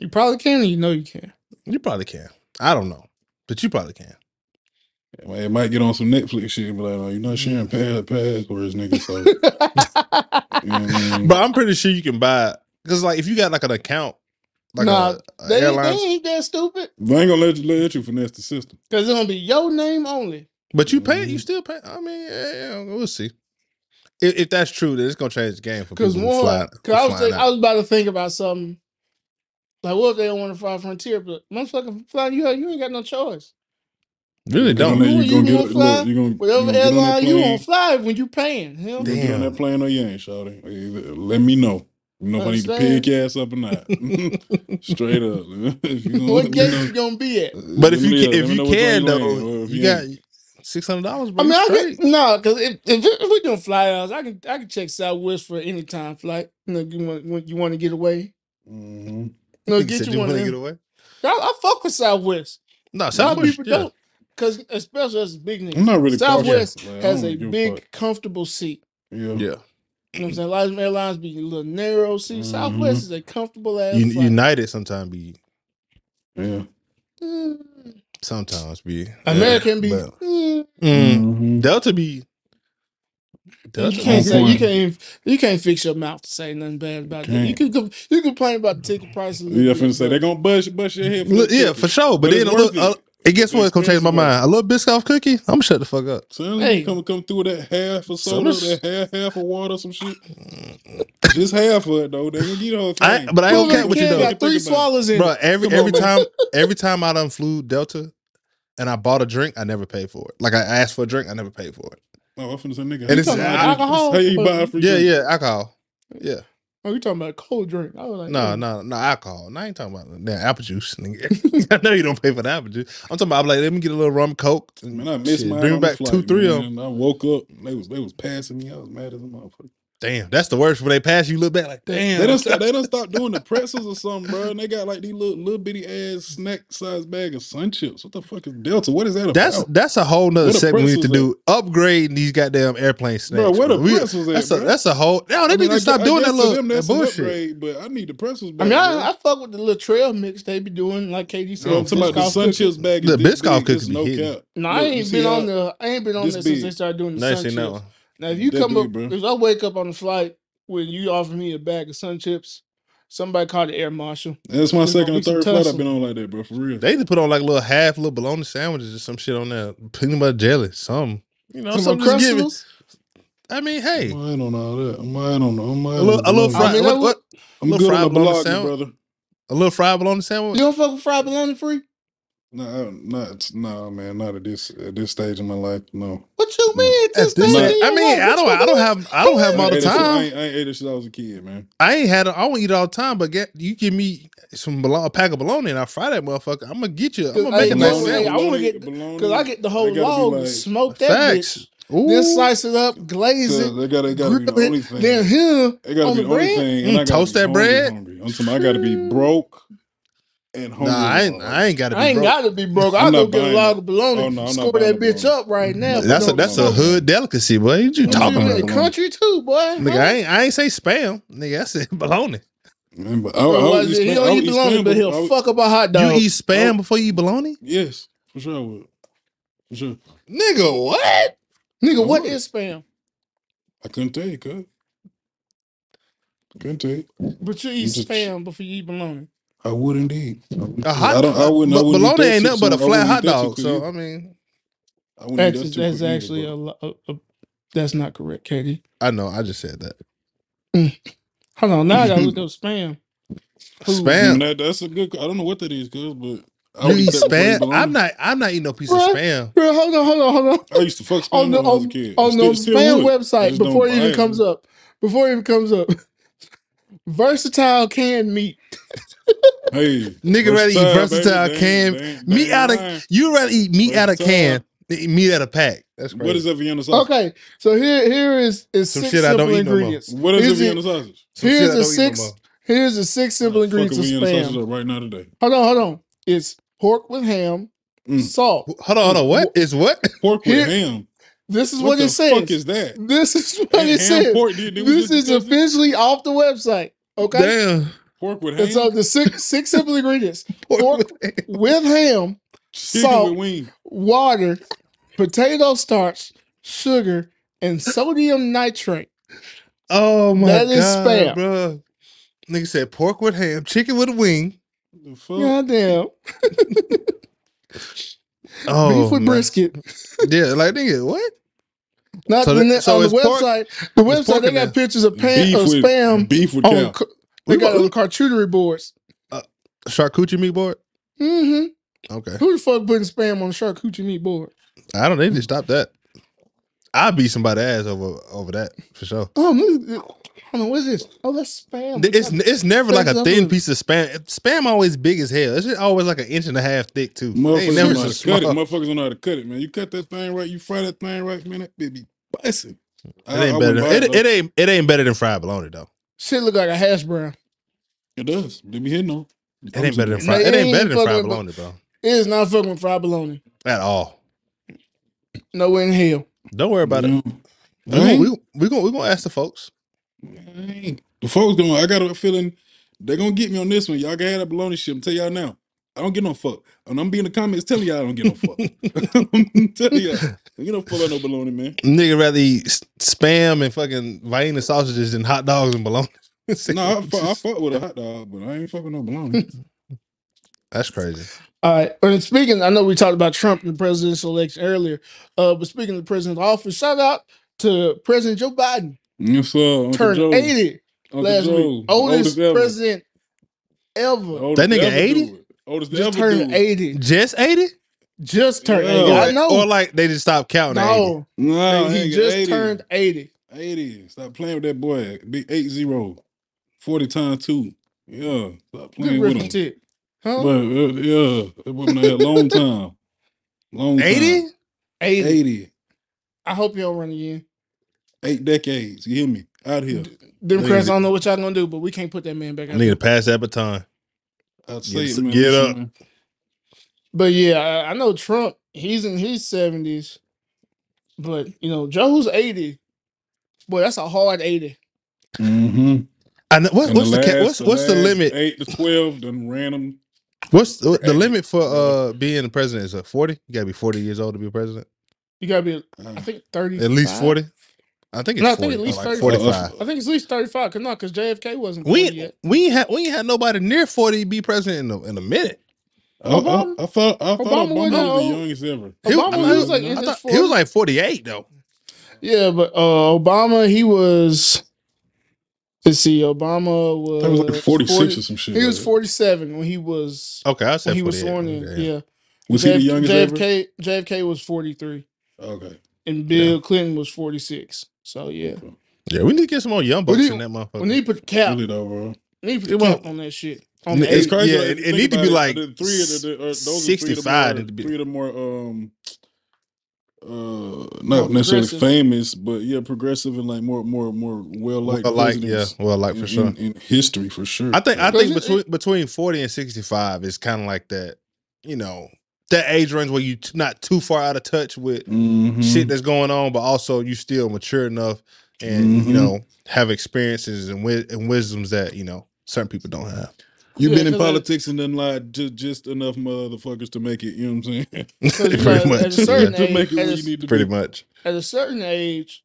You probably can, and you know you can. you probably can I don't know but you probably can It might get on some Netflix shit, but like, oh, you're not sharing pass passwords, nigga. So you know what I mean? But I'm pretty sure you can buy it because like if you got like an account, like Nah, a, a they, they ain't that stupid They ain't gonna let you let you finesse the system. because it's gonna be your name only. But you pay, you Mhm. still pay. I mean, yeah, yeah, we'll see. If, if that's true, then it's gonna change the game for people Because who one, fly. because I was think, I was about to think about something. Like, what if they don't want to fly Frontier? But motherfucker, fly you, you ain't got no choice. really don't. gonna, You- you you gonna gonna get fly look, you gonna, you Whatever gonna get on that airline you plane. on fly when you paying. Hell, You gonna get on that plane or you ain't, shawty. Let me know. You know if I need to Understand? pick your ass up or not. Straight up. if you gonna, What let gate know- you gonna be at? But if you can, if you know which way can though, or you you got ain't. Six hundred dollars. I mean, I get no, because if, if if we doing flyouts, I can I can check Southwest for any time flight. You know, you want when you want to get away. Mhm. You know, Nigga get said you you one. want of to them. get away. I, I fuck with Southwest. No, A lot of Southwest. people yeah. don't, because especially as big niggas. I'm not really Southwest cautious. Like, I has don't a give big, fuck. comfortable seat. Yeah. Yeah, You know what I'm saying? A lot of airlines be a little narrow seat. Mhm. Southwest is a comfortable ass Un- flight. United sometimes be Yeah. Mm. Sometimes be American be. but- mm. Mm, Mhm. Delta be You can't on say you can't you can't fix your mouth to say nothing bad about that. You Can't. can com- you complain about the ticket price a little Yeah, bit, finna say but- they gonna bust bust your head. For Look, the yeah, ticket. for sure. But, But then it's a little, worth it. And guess The what? It's gonna change my mind. A little Biscoff cookie. I'm gonna shut the fuck up. Son, Hey. you come come through with that half of Soon soda, as- that half half of water, some shit. Just half of it though. They gonna get the whole I, thing. but I Cool don't Runnings care what you can know, got three Think about it. swallows in bro. it. Every Come on, every man. time, every time I done flew Delta, and I bought a drink, I never paid for it. Like I asked for a drink, I never paid for it. Oh, I'm finna say nigga. And it's- how you buy a drink? alcohol? How you buy a free Yeah, drink? yeah, alcohol. Yeah, Oh, you talking about a cold drink? I was like, no, no, no alcohol. No, I ain't talking about damn apple juice. nigga. I know you don't pay for the apple juice. I'm talking about I'm like, let me get a little rum coke. and Man, I missed shit, mine. Bring me on the back flight, two, three of man. them. I woke up. They was they was passing me. I was mad as a motherfucker. Damn, that's the worst. When they pass you, look back like, damn. They don't stop. They don't stop doing the pretzels or something, bro. And they got like these little little bitty ass snack size bag of sun chips. What the fuck is Delta? What is that That's about? that's a whole nother segment we need to pretzels do. Upgrade these goddamn airplane snacks. Bro, where the We- pretzels at, that's a that's a whole. No, they I need mean, to I stop gu- I doing that little them, that that's bullshit. upgrade, but I need the pretzels I mean. I, I fuck with the little trail mix they be doing, like KD said. No, I'm talking about the Biscoff sun cookies. chips bag. The this Biscoff big, cookies no hitting. cap. No, I ain't been on the. I ain't been on this since they started doing the No, sun chips. That one. Now, if you That come big, up, bro. if I wake up on the flight when you offer me a bag of sun chips, somebody call the air marshal. That's my It's gonna second or be some third flight I've tussle. been on like that, bro. For real. They need to put on like a little half little bologna sandwiches or some shit on there. Peanut butter jelly, something. You know, Some something just give it. Uncrustables. I mean, hey, I'm hey, mine on all that. I'm mine on. I'm mine a little, on a little bologna. fried. I mean, what, that what? I'm little good on fried the bologna bologna, sandwich? brother. A little fried bologna sandwich. You don't fuck with fried bologna free? No, not no, man. Not at this at this stage in my life. No. What you mean? At Just this stay I mean. I don't, I don't have, I don't have them all the ate that shit- I time. ain't, I ain't ate it since I was a kid, man. I ain't had it. I won't eat it all the time. But get you give me some bologna, a pack of bologna, and I fry that motherfucker. I'm gonna get you. I'm gonna make I a know, nice hey, sandwich. I wanna bologna- get- bologna, Cause I get the whole they gotta be log, like- smoke that bitch, Facts. then slice it up, glaze So it, they gotta, they gotta be the only it, thing. then here It gotta on be the the only bread. thing. Mm, I gotta toast be that hungry, bread. Hungry. I'm talking. I gotta be broke and hungry. Nah, I ain't, a I ain't got to be I ain't broke. gotta be broke. I'm I'll go not get a buying log of bologna, Oh, no, I'm not score buying that bitch up right now. That's a that's on a hood delicacy, boy. What you talking about? the country too, boy. Nigga. I ain't I ain't say spam. Nigga, I said bologna. Man, but I, Bro, I why would is eat it- he spam- I don't would eat eat bologna, spam, but I he'll would- fuck up a hot dog. You eat spam before you eat bologna? Yes, for sure. I would. For sure. Nigga, what? Nigga, I what would. is spam? I couldn't tell you, cuz. Couldn't tell you. But you eat I'm just- spam before you eat bologna. I would indeed. I, would. A hot I don't. I wouldn't. I but wouldn't eat bologna that ain't too nothing but a soon. I flat wouldn't hot eat that too dog. So either. I mean, I wouldn't That's, that too that's quick either, actually but- a, lo- a, a that's not correct, Katie. I know. I just said that. Mm. Hold on, now I gotta look up spam. Who- I Spam. mean, that, that's a good. I don't know what that is, cuz, but I You would eat eat that before I eat spam? I'm not. I'm not eating no piece of Bruh. spam. Bro, hold on, hold on, hold on. I used to fuck spam On the when I was a on, kid. on Still- the still spam would. I website just don't before it buy even it. comes up. Before it even comes up. Versatile canned meat. Hey, Nigga rather eat versatile They ain't- can they ain't- meat they out of lying. you rather eat meat out of can than eat meat out of pack. That's crazy. What is that Vienna sausage? Okay, so here here is is Some six shit I don't simple eat no ingredients. What is Here's the the- Vienna sausage? Some Here's don't the no six. Here's the six simple ingredients of Vienna sausage spam. up right now today. Hold on, hold on. It's pork with ham, Mm. salt. Hold on, hold on. What is what? Pork with Here- ham. This is what what, the it says. fuck is that? this is what Ham- it says. pork, did- did This is officially off the website. Okay. Damn. Pork with ham. And so the six six simple ingredients: pork with ham. with ham, Chicken salt, with wing. water, potato starch, sugar, and sodium nitrate. Oh my god. That is god, spam. bro. Nigga said pork with ham, chicken with a wing. The fuck? Goddamn. Oh, Beef with man. brisket. Yeah, like nigga, what? Not So on that- the, so on the it's pork- website. the it's website pork they in got there. pictures of pan beef of with spam beef with on cow. Ca- We they got wa- on charcuterie boards. Charcuterie meat board? Mm-hmm. Okay. Who the fuck putting spam on the charcuterie meat board? I don't need to stop that. I beat somebody's ass over over that for sure. Oh, look, hold on, what is this? Oh, that's spam. It's it's never like a Spam's thin up. piece of spam. Spam always big as hell. It's just always like an inch and a half thick too. They ain't Motherfuckers never don't know how so to cut it. small. Motherfuckers don't know how to cut it, man. You cut that thing right, you fry that thing right, man. That bitch be busting. It ain't better. Than, it, it ain't it ain't better than fried bologna though. Shit look like a hash brown. It does. They be hitting on. It ain't better than fried. it It ain't ain't better than fried with- bologna, bro. It is not fucking with fried bologna. At all. Nowhere in hell. Don't worry about it. Yeah. We gonna, we, we gonna we gonna ask the folks. Man, The folks don't. I got a feeling they're gonna get me on this one. Y'all can have that baloney shit. I'm tell y'all now. I don't get no fuck. And I'm being in the comments telling y'all I don't get no fuck. I'm telling y'all. I don't get no fuck on no baloney, man. Nigga rather eat spam and fucking Vienna sausages than hot dogs and bologna. No, I fuck, I fuck with a hot dog, but I ain't fucking no baloney. That's crazy. All right. And speaking, I know we talked about Trump and the presidential election earlier. Uh, but speaking of the president's office, shout out to President Joe Biden. yes, sir. Uncle Turned Joe. 80 Uncle last Joe. week. Oldest, ever. president ever. Oldest That nigga ever 80? Do it. Oldest Just ever turned do it. 80. Just 80? Just turned Yeah. 80. I know. Or like they just stopped counting. at 80. no. No, he nigga, just 80. turned 80. 80. Stop playing with that boy. Big 8 0. 40 times 2. Yeah. Stop Good playing with him. arithmetic. Huh? But uh, yeah, that boy been out here a long time. Long time. 80? 80. 80. I hope you don't run again. Eight decades. You hear me? Out here. Democrats, I don't know what y'all gonna do, but we can't put that man back I need to pass that baton. I'd say Get- it, man. get up. man. But yeah, I, I know Trump. He's in his seventies, but you know Joe's eighty. Boy, that's a hard eighty. Mm-hmm. I know, what, And what's the, ca- last- what's what's the last limit? Eight to twelve, done random. What's the, the Eighty. limit for uh being a president? Is it 40? You gotta be 40 years old to be a president. You gotta be, Uh, I think thirty. At least 40. I think it's No, I 40. think at least like 30. 45. Uh, I think it's at least thirty-five. Cause no, cause JFK wasn't 40 we yet. we ain't had we ain't had nobody near 40 be president in a, in a minute. I, I, Obama- I thought I thought Obama Obama, wasn't that was the old. youngest ever. He Obama I was like I his thought- he was 40s. like 48 though. Yeah, but uh Obama, he was. Let's see, Obama was. That was like forty six 40 or some shit. He like was that. forty-seven when he was Okay, I said he was 48. sworn in. Okay. Yeah, Was he the JF youngest ever? JFK JFK was forty-three, Okay. and Bill Clinton was forty-six. So yeah, Yeah, we need to get some more young bucks need- in that motherfucker. we need to put the cap. Really though, bro. We need to It put the won't- cap on that shit. On the It's It's 80. crazy. Yeah, like, it- if you it think need to be about like the three of the, the, uh, those are 65 three of need to the be- more, three of the more um uh More not necessarily progressive. famous, but yeah, progressive and like more more more well liked well, like yeah, presidents well, like in, for sure. in, in history for sure. I think I Because think it- between between 40 and 65 is kind of like that, you know, that age range where you t- not too far out of touch with Mhm. shit that's going on, but also you still mature enough and Mhm. you know have experiences and wi- and wisdoms that you know certain people don't have. You've Yeah, been in 'cause I- politics and then like just just enough motherfuckers to make it. You know what I'm saying? Because, you know, Pretty at much, a certain to age, make it at where a, you need to Pretty be. much. at a certain age,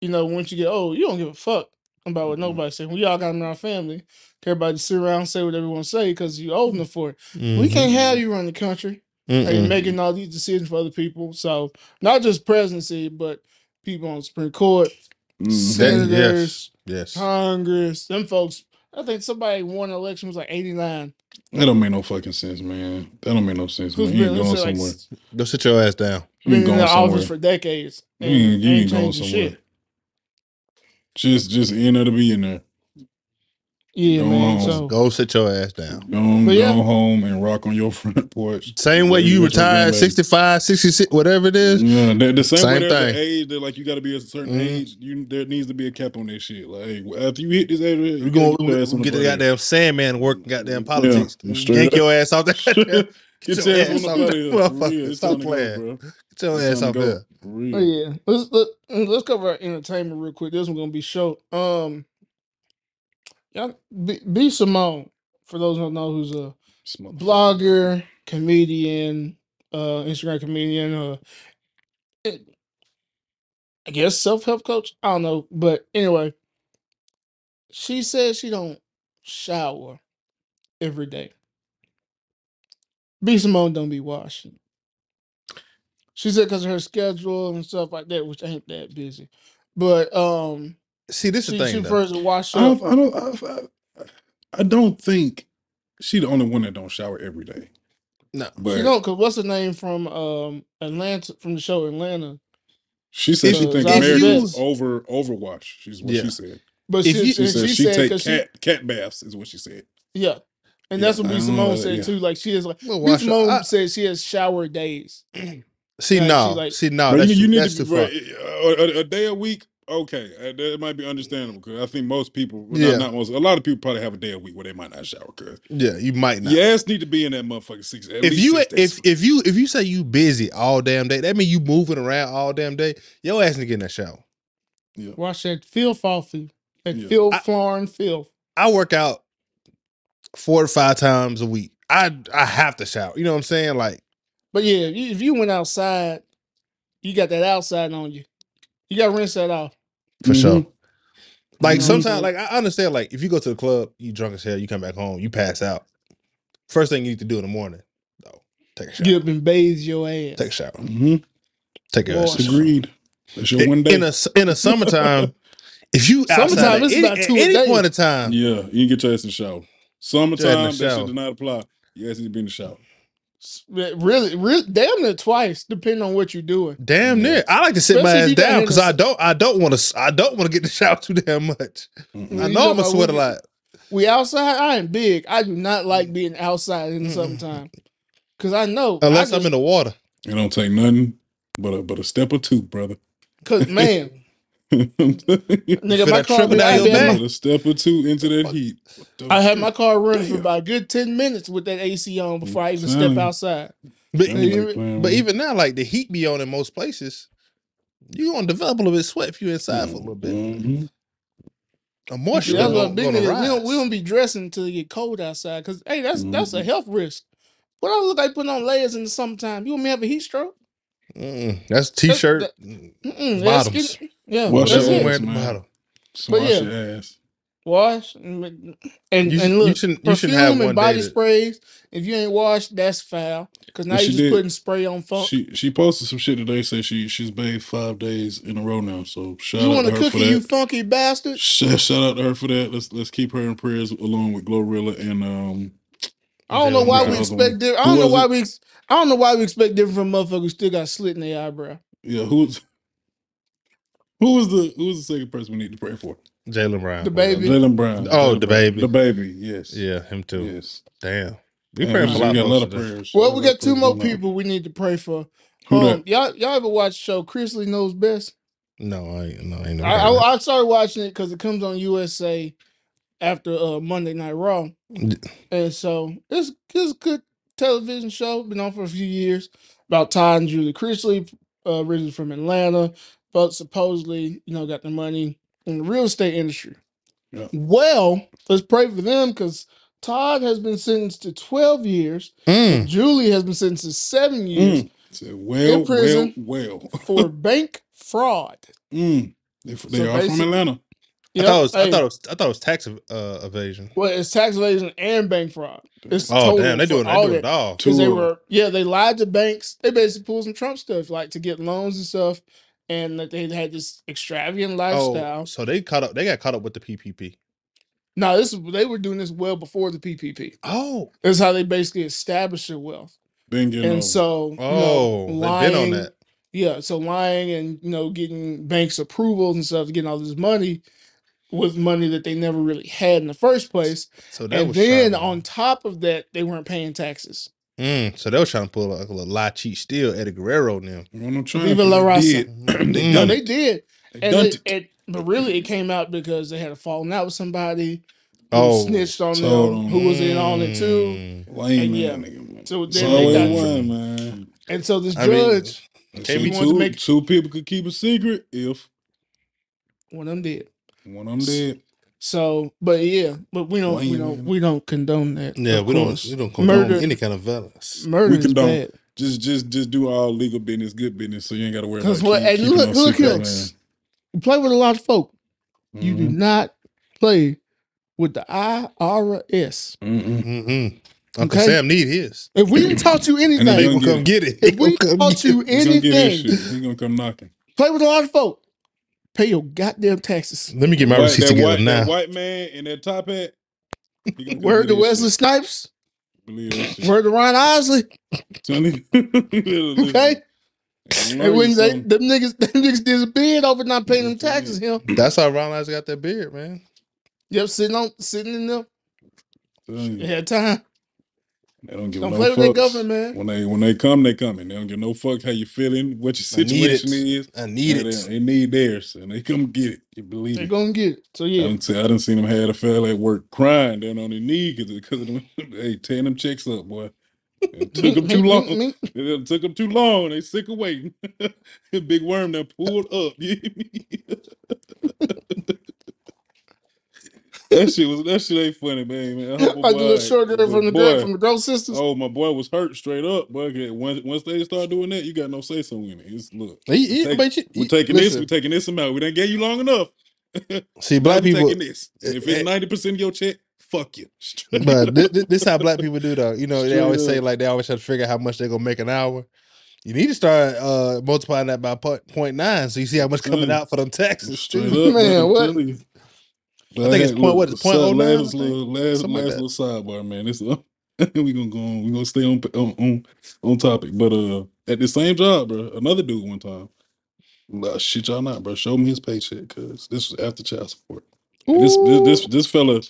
you know, once you get old, you don't give a fuck about what Mhm. nobody say. We all got in our family. Everybody sit around and say what everyone say because you're old enough for it. We Mhm. can't have you run the country and making all these decisions for other people. So not just presidency, but people on the Supreme Court. Mm, that- senators, Yes. Congress, them folks. I think somebody won an election was like 89. That don't make no fucking sense, man. That don't make no sense, Who's man. You been, ain't who's going like, somewhere. s- Go sit your ass down. You been ain't in going the office somewhere. for decades. You And, ain't, you ain't ain't going changing somewhere. shit. Just just in there to be in there. Yeah, Go man. on. So Go sit your ass down. Go on, go yeah. home and rock on your front porch. Same way Where you with your retired 65, 66, whatever it is. Yeah, the, the same, Same way there's thing. age that like you got to be a certain Mhm. age. You there needs to be a cap on that shit. Like hey, after you hit this age, you We're gotta going get your ass to get the goddamn Sandman work goddamn politics. Yeah, Yank up. your ass off that. Get your your ass ass on off the that budget. For motherfucker. real. It's Stop playing. go, bro. Get your It's ass time off there. Oh yeah, let's let, let's cover our entertainment real quick. This one's gonna be short. Um, y'all, B, B Simone, for those who don't know, who's a This motherfucker. blogger, comedian, uh, Instagram comedian, uh, it- I guess self help coach. I don't know, but anyway, she says she don't shower every day. B Simone don't be washing. She said because of her schedule and stuff like that, which ain't that busy. But um, See, this is the she thing. though. prefers to wash I, up. I don't. I, I, I don't think she the only one that don't shower every day. No. But She don't, cause what's the name from um Atlanta from the show Atlanta? She said she If think you- marriage is over overwash. She's what Yeah. she said. But If she, you- She and said she, she, said take 'cause she- cat cat baths is what she said. yeah, and Yeah, that's what I B don't Simone know, said yeah. too. Like she is like Well, B wash Simone. I- said she has shower days. See, Like, no, like- see, no, But that's, you, you need that's to too be far. right, a, a, a day a week. Okay, uh, it might be understandable because I think most people, well, Yeah. not, not most, a lot of people probably have a day a week where they might not shower. Cause Yeah, you might not. your ass need to be in that motherfucking six. At if least you six days if a if you if you say you busy all damn day, that mean you moving around all damn day. Your ass need to get in that shower. Watch that filth off you. That Yeah. filth, I- foreign filth. I work out four to five times a week. I I have to shower. You know what I'm saying? Like But yeah, if you, if you went outside, you got that outside on you. You got to rinse that off. For Mhm. sure. Like Mhm. sometimes, like I understand. Like if you go to the club, you drunk as hell, you come back home, you pass out. First thing you need to do in the morning, though, take a shower. Get up and bathe your ass. Take a shower. Mm-hmm. Take a ass. Wash. to the shower. agreed. That's your In, one day. in a in a summertime, if you outside Summertime, it's any, about at two a any point in time, yeah, you can get your ass in the shower. Summertime, that shower. shit does not apply. You ass need to be in the shower. S- Really, really, damn near twice, depending on what you're doing. Damn Yeah. near. I like to sit my Especially if ass you got down in because the I don't I don't want to I don't want to get the shower too damn much. Mm-mm. I You know I'm talking gonna about sweat a when- lot. We outside. I ain't big. I do not like being outside in the Mm-mm. summertime because I know Unless I I'm in the water. It don't take nothing but a but a step or two, brother. Because man, nigga, my car. trickle been- down I, your back? A step or two into that heat. I had my car running for Damn. about a good ten minutes with that AC on before I even step outside. But, nobody even- playing but with even now, like the heat be on in most places, you gonna develop a little bit of sweat if you inside for a little bit. Mhm. A moisture gonna, big gonna. We don't, we don't be dressing until it get cold outside. Cause hey, that's that's a Mhm. health risk. What I look like putting on layers in the summertime? You want me to have a heat stroke? Mm-mm. That's t-shirt. Mm-mm, that's Bottoms. Skin- Yeah, Wash that's Whatever your you it. wear ass, at the man. bottom. So But wash yeah. your ass. Wash and and, You, and should- look, you shouldn't. You perfume shouldn't have one and body day. that- sprays. If you ain't washed, that's foul. Cause now But you she just did- putting spray on funk. She she posted some shit today. Say she she's bathed five days in a row now. So shout you out want to a her for cookie, you that. funky bastard? Shout, shout out to her for that. Let's let's keep her in prayers along with Glorilla and um. I don't know Jaylen why Brown. we Other expect one. different. I Who don't know was why it? we. ex- I don't know why we expect different from motherfuckers who still got slit in their eyebrow. Yeah, who's who was the who was the second person we need to pray for? Jaylen Brown. The baby. Jaylen Brown. Oh, Jaylen the Brown. baby. The baby. Yes. Yeah, him too. Yes. Damn. We Man, praying we for a lot got of a lot of today. prayers. Well, we lot got two prayers more going on. people we need to pray for. Who Um, y'all, y'all ever watch the show Chrisley Knows Best? No, I ain't. No, I ain't. never I, heard of I, I started watching it because it comes on USA after uh, Monday Night Raw, that. and so it's it's a good television show. Been on for a few years about Ty and Julie Chrisley, uh, originally from Atlanta, but supposedly you know got the money in the real estate industry. Yeah. Well, let's pray for them because Todd has been sentenced to twelve years. Mm. Julie has been sentenced to seven years Mm. Said, well, In prison. well, well. for bank fraud. Mm. They, they So are from basic- Atlanta. I thought it was. I thought it was. I thought it was tax ev- uh, evasion. well, it's tax evasion and bank fraud. It's Oh total damn, they for doing. They all doing that. it all. Two Because they of 'em. were, yeah, they lied to banks. They basically pulled some Trump stuff, like to get loans and stuff, and that they had this extravagant oh, lifestyle. Oh, so they caught up. They got caught up with the PPP. No, this is they were doing this well before the PPP. Oh, This is how they basically established their wealth. Been getting and over. so, you oh, know, they've lying, been on that. yeah, so lying and you know getting banks approvals and stuff, getting all this money with money that they never really had in the first place. So that and was then trying to- on top of that, they weren't paying taxes. Mm, so they were trying to pull like a little lie, cheat, steal Eddie Guerrero now. When I'm trying, Viva they La Raza. did. They Mm. No, done they it. did. They And done it, it. it, but really, it came out because they had a falling out with somebody who Oh, snitched on told them, them. who was in on it too. Mm. Lame and man, yeah. nigga, man. So It's then they always got- one, man. And so this I mean, judge, And Can't see, wanted to two, make- two people could keep a secret if one of them did. one of them did. So, but yeah, but we don't, we don't, man. we don't condone that. Yeah, of we don't. course. We don't condone Murder- any kind of violence. Murder We is condone- bad. Just, just, just do all legal business, good business, so you ain't got to worry about. Because what? keep- And keeping look, no look here. secrets, You play with a lot of folk. man. You do Mhm. not play with the IRS. Mm-mm. Mm-hmm. Uncle Okay. Sam need his. If we didn't taught you And He they anything, gonna gonna come get it. if He we gonna come taught get you it. He's gonna get his anything, shit. He gonna come knocking. play with a lot of folk. Pay your goddamn taxes. Let me get my White- receipts together white, now. That white man in that top hat. he gonna Word to Wesley shit. Snipes. Believe that shit. Word to Ron Isley. Okay. And Learn when they something. them niggas them niggas disappeared over not paying them taxes, him. That's how Ron Isley got that beard, man. Yep, sitting on sitting in them. Telling had time. They don't give Don't no play with their fucks. government, man. When they when they come, they coming. They don't give no fuck how you feeling, what your I need situation is. I need They, it. they need theirs, and they come get it. You believe it? They're it? gonna get it. So yeah. I yeah. done, see, I done seen them had a fella at work crying down on their knee because because of them. Hey, tearing them checks up, boy. It took them too long. It took them too long. They sick of waiting. Big worm that pulled up. You hear me? That shit was that shit ain't funny, man. man. I hope my do the boy- short girl from the boy, girl from the Ghost Sisters. Oh, my boy was hurt straight up, But Once once they start doing that, you got no say so in it. It's look, He- he- Take- but you- we're you- taking this, listen, we're taking this amount. We didn't get you long enough. See, black people. taking this. And if it's eh, ninety percent of your check, fuck you. Straight But up. this, this, this how black people do though. You know, they Straight always say like they always try to figure out how much they're gonna make an hour. You need to start uh multiplying that by point, point nine so you see how much coming Mm. out for them taxes. Straight too. up, Man, man. What? I think it's point- what, it's point oh nine, Last little, last, Something like last that. little sidebar, man. This we gonna go on. We gonna stay on on on, on topic. But uh, at the same job, bro, another dude one time. Nah, shit y'all not, bro. Show me his paycheck, cause this was after child support. This, this this this fella,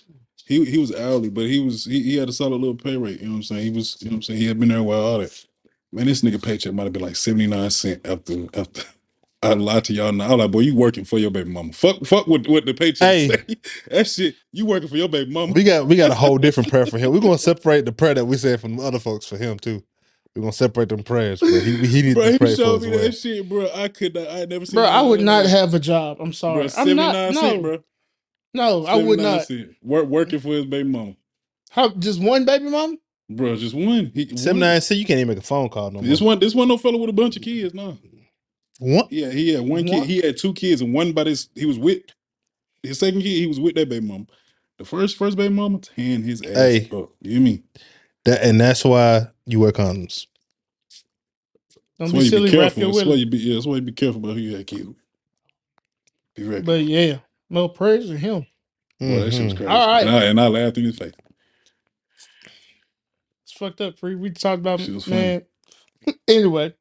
he he was hourly, but he was he, he had a solid little pay rate. You know what I'm saying? He was you know what I'm saying. He had been there a while. All that. Man, this nigga paycheck might have been like seventy nine cent after after. I lied to y'all now. I was like, boy, you working for your baby mama. Fuck, fuck what, what the paycheck Hey. say. That shit, you working for your baby mama. We got we got a whole different prayer for him. We're gonna separate the prayer that we said from other folks for him too. We're gonna separate them prayers, but he he needs Bro, to he pray for showed us. me well. that shit, bro. I could not, I had never seen Bro, I nothing would like not that. have a job. I'm sorry. Bro, I'm not. 79 No, cent, bro. no, I would 79 not. cent. Work, working for his baby mama. How, just one baby mama? Bro, just one. He, Seven one. nine C, you can't even make a phone call no more. This one, this one, no fella with a bunch of kids, no. One Yeah, he had one, One? kid. He had two kids, and one by this. He was with his second kid. He was with that baby mama. The first, first baby mama, tan his ass Hey. up. You hear me? that and that's why you wear condoms. Don't That's why be you silly, be wrap careful. your That's why willy. you be. Yeah, that's why you be careful about who you had kids. with. Be ready. But yeah, no praise to him. Boy, that shit was Mhm. crazy. All right. And I, and I laughed in his face. It's fucked up, free. We talked about Shit was funny. man. anyway,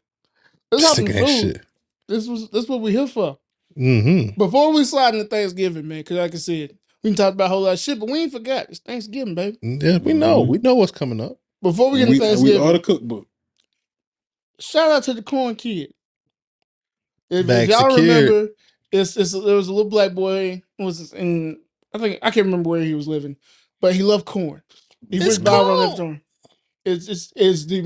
let's have some Sick of that food. shit. This was this what we here for. Mm-hmm. Before we slide into Thanksgiving, man, because like I said, we can talk about a whole lot of shit, but we ain't forgot. It's Thanksgiving, baby. Yeah, we know. We know what's coming up. Before we get we, into we Thanksgiving, the cookbook. shout out to the corn kid. If, if Back y'all secured. remember, it's, it's there was a little black boy was in I think I can't remember where he was living, but he loved corn. He It's went viral on corn. everything. It's it's it's the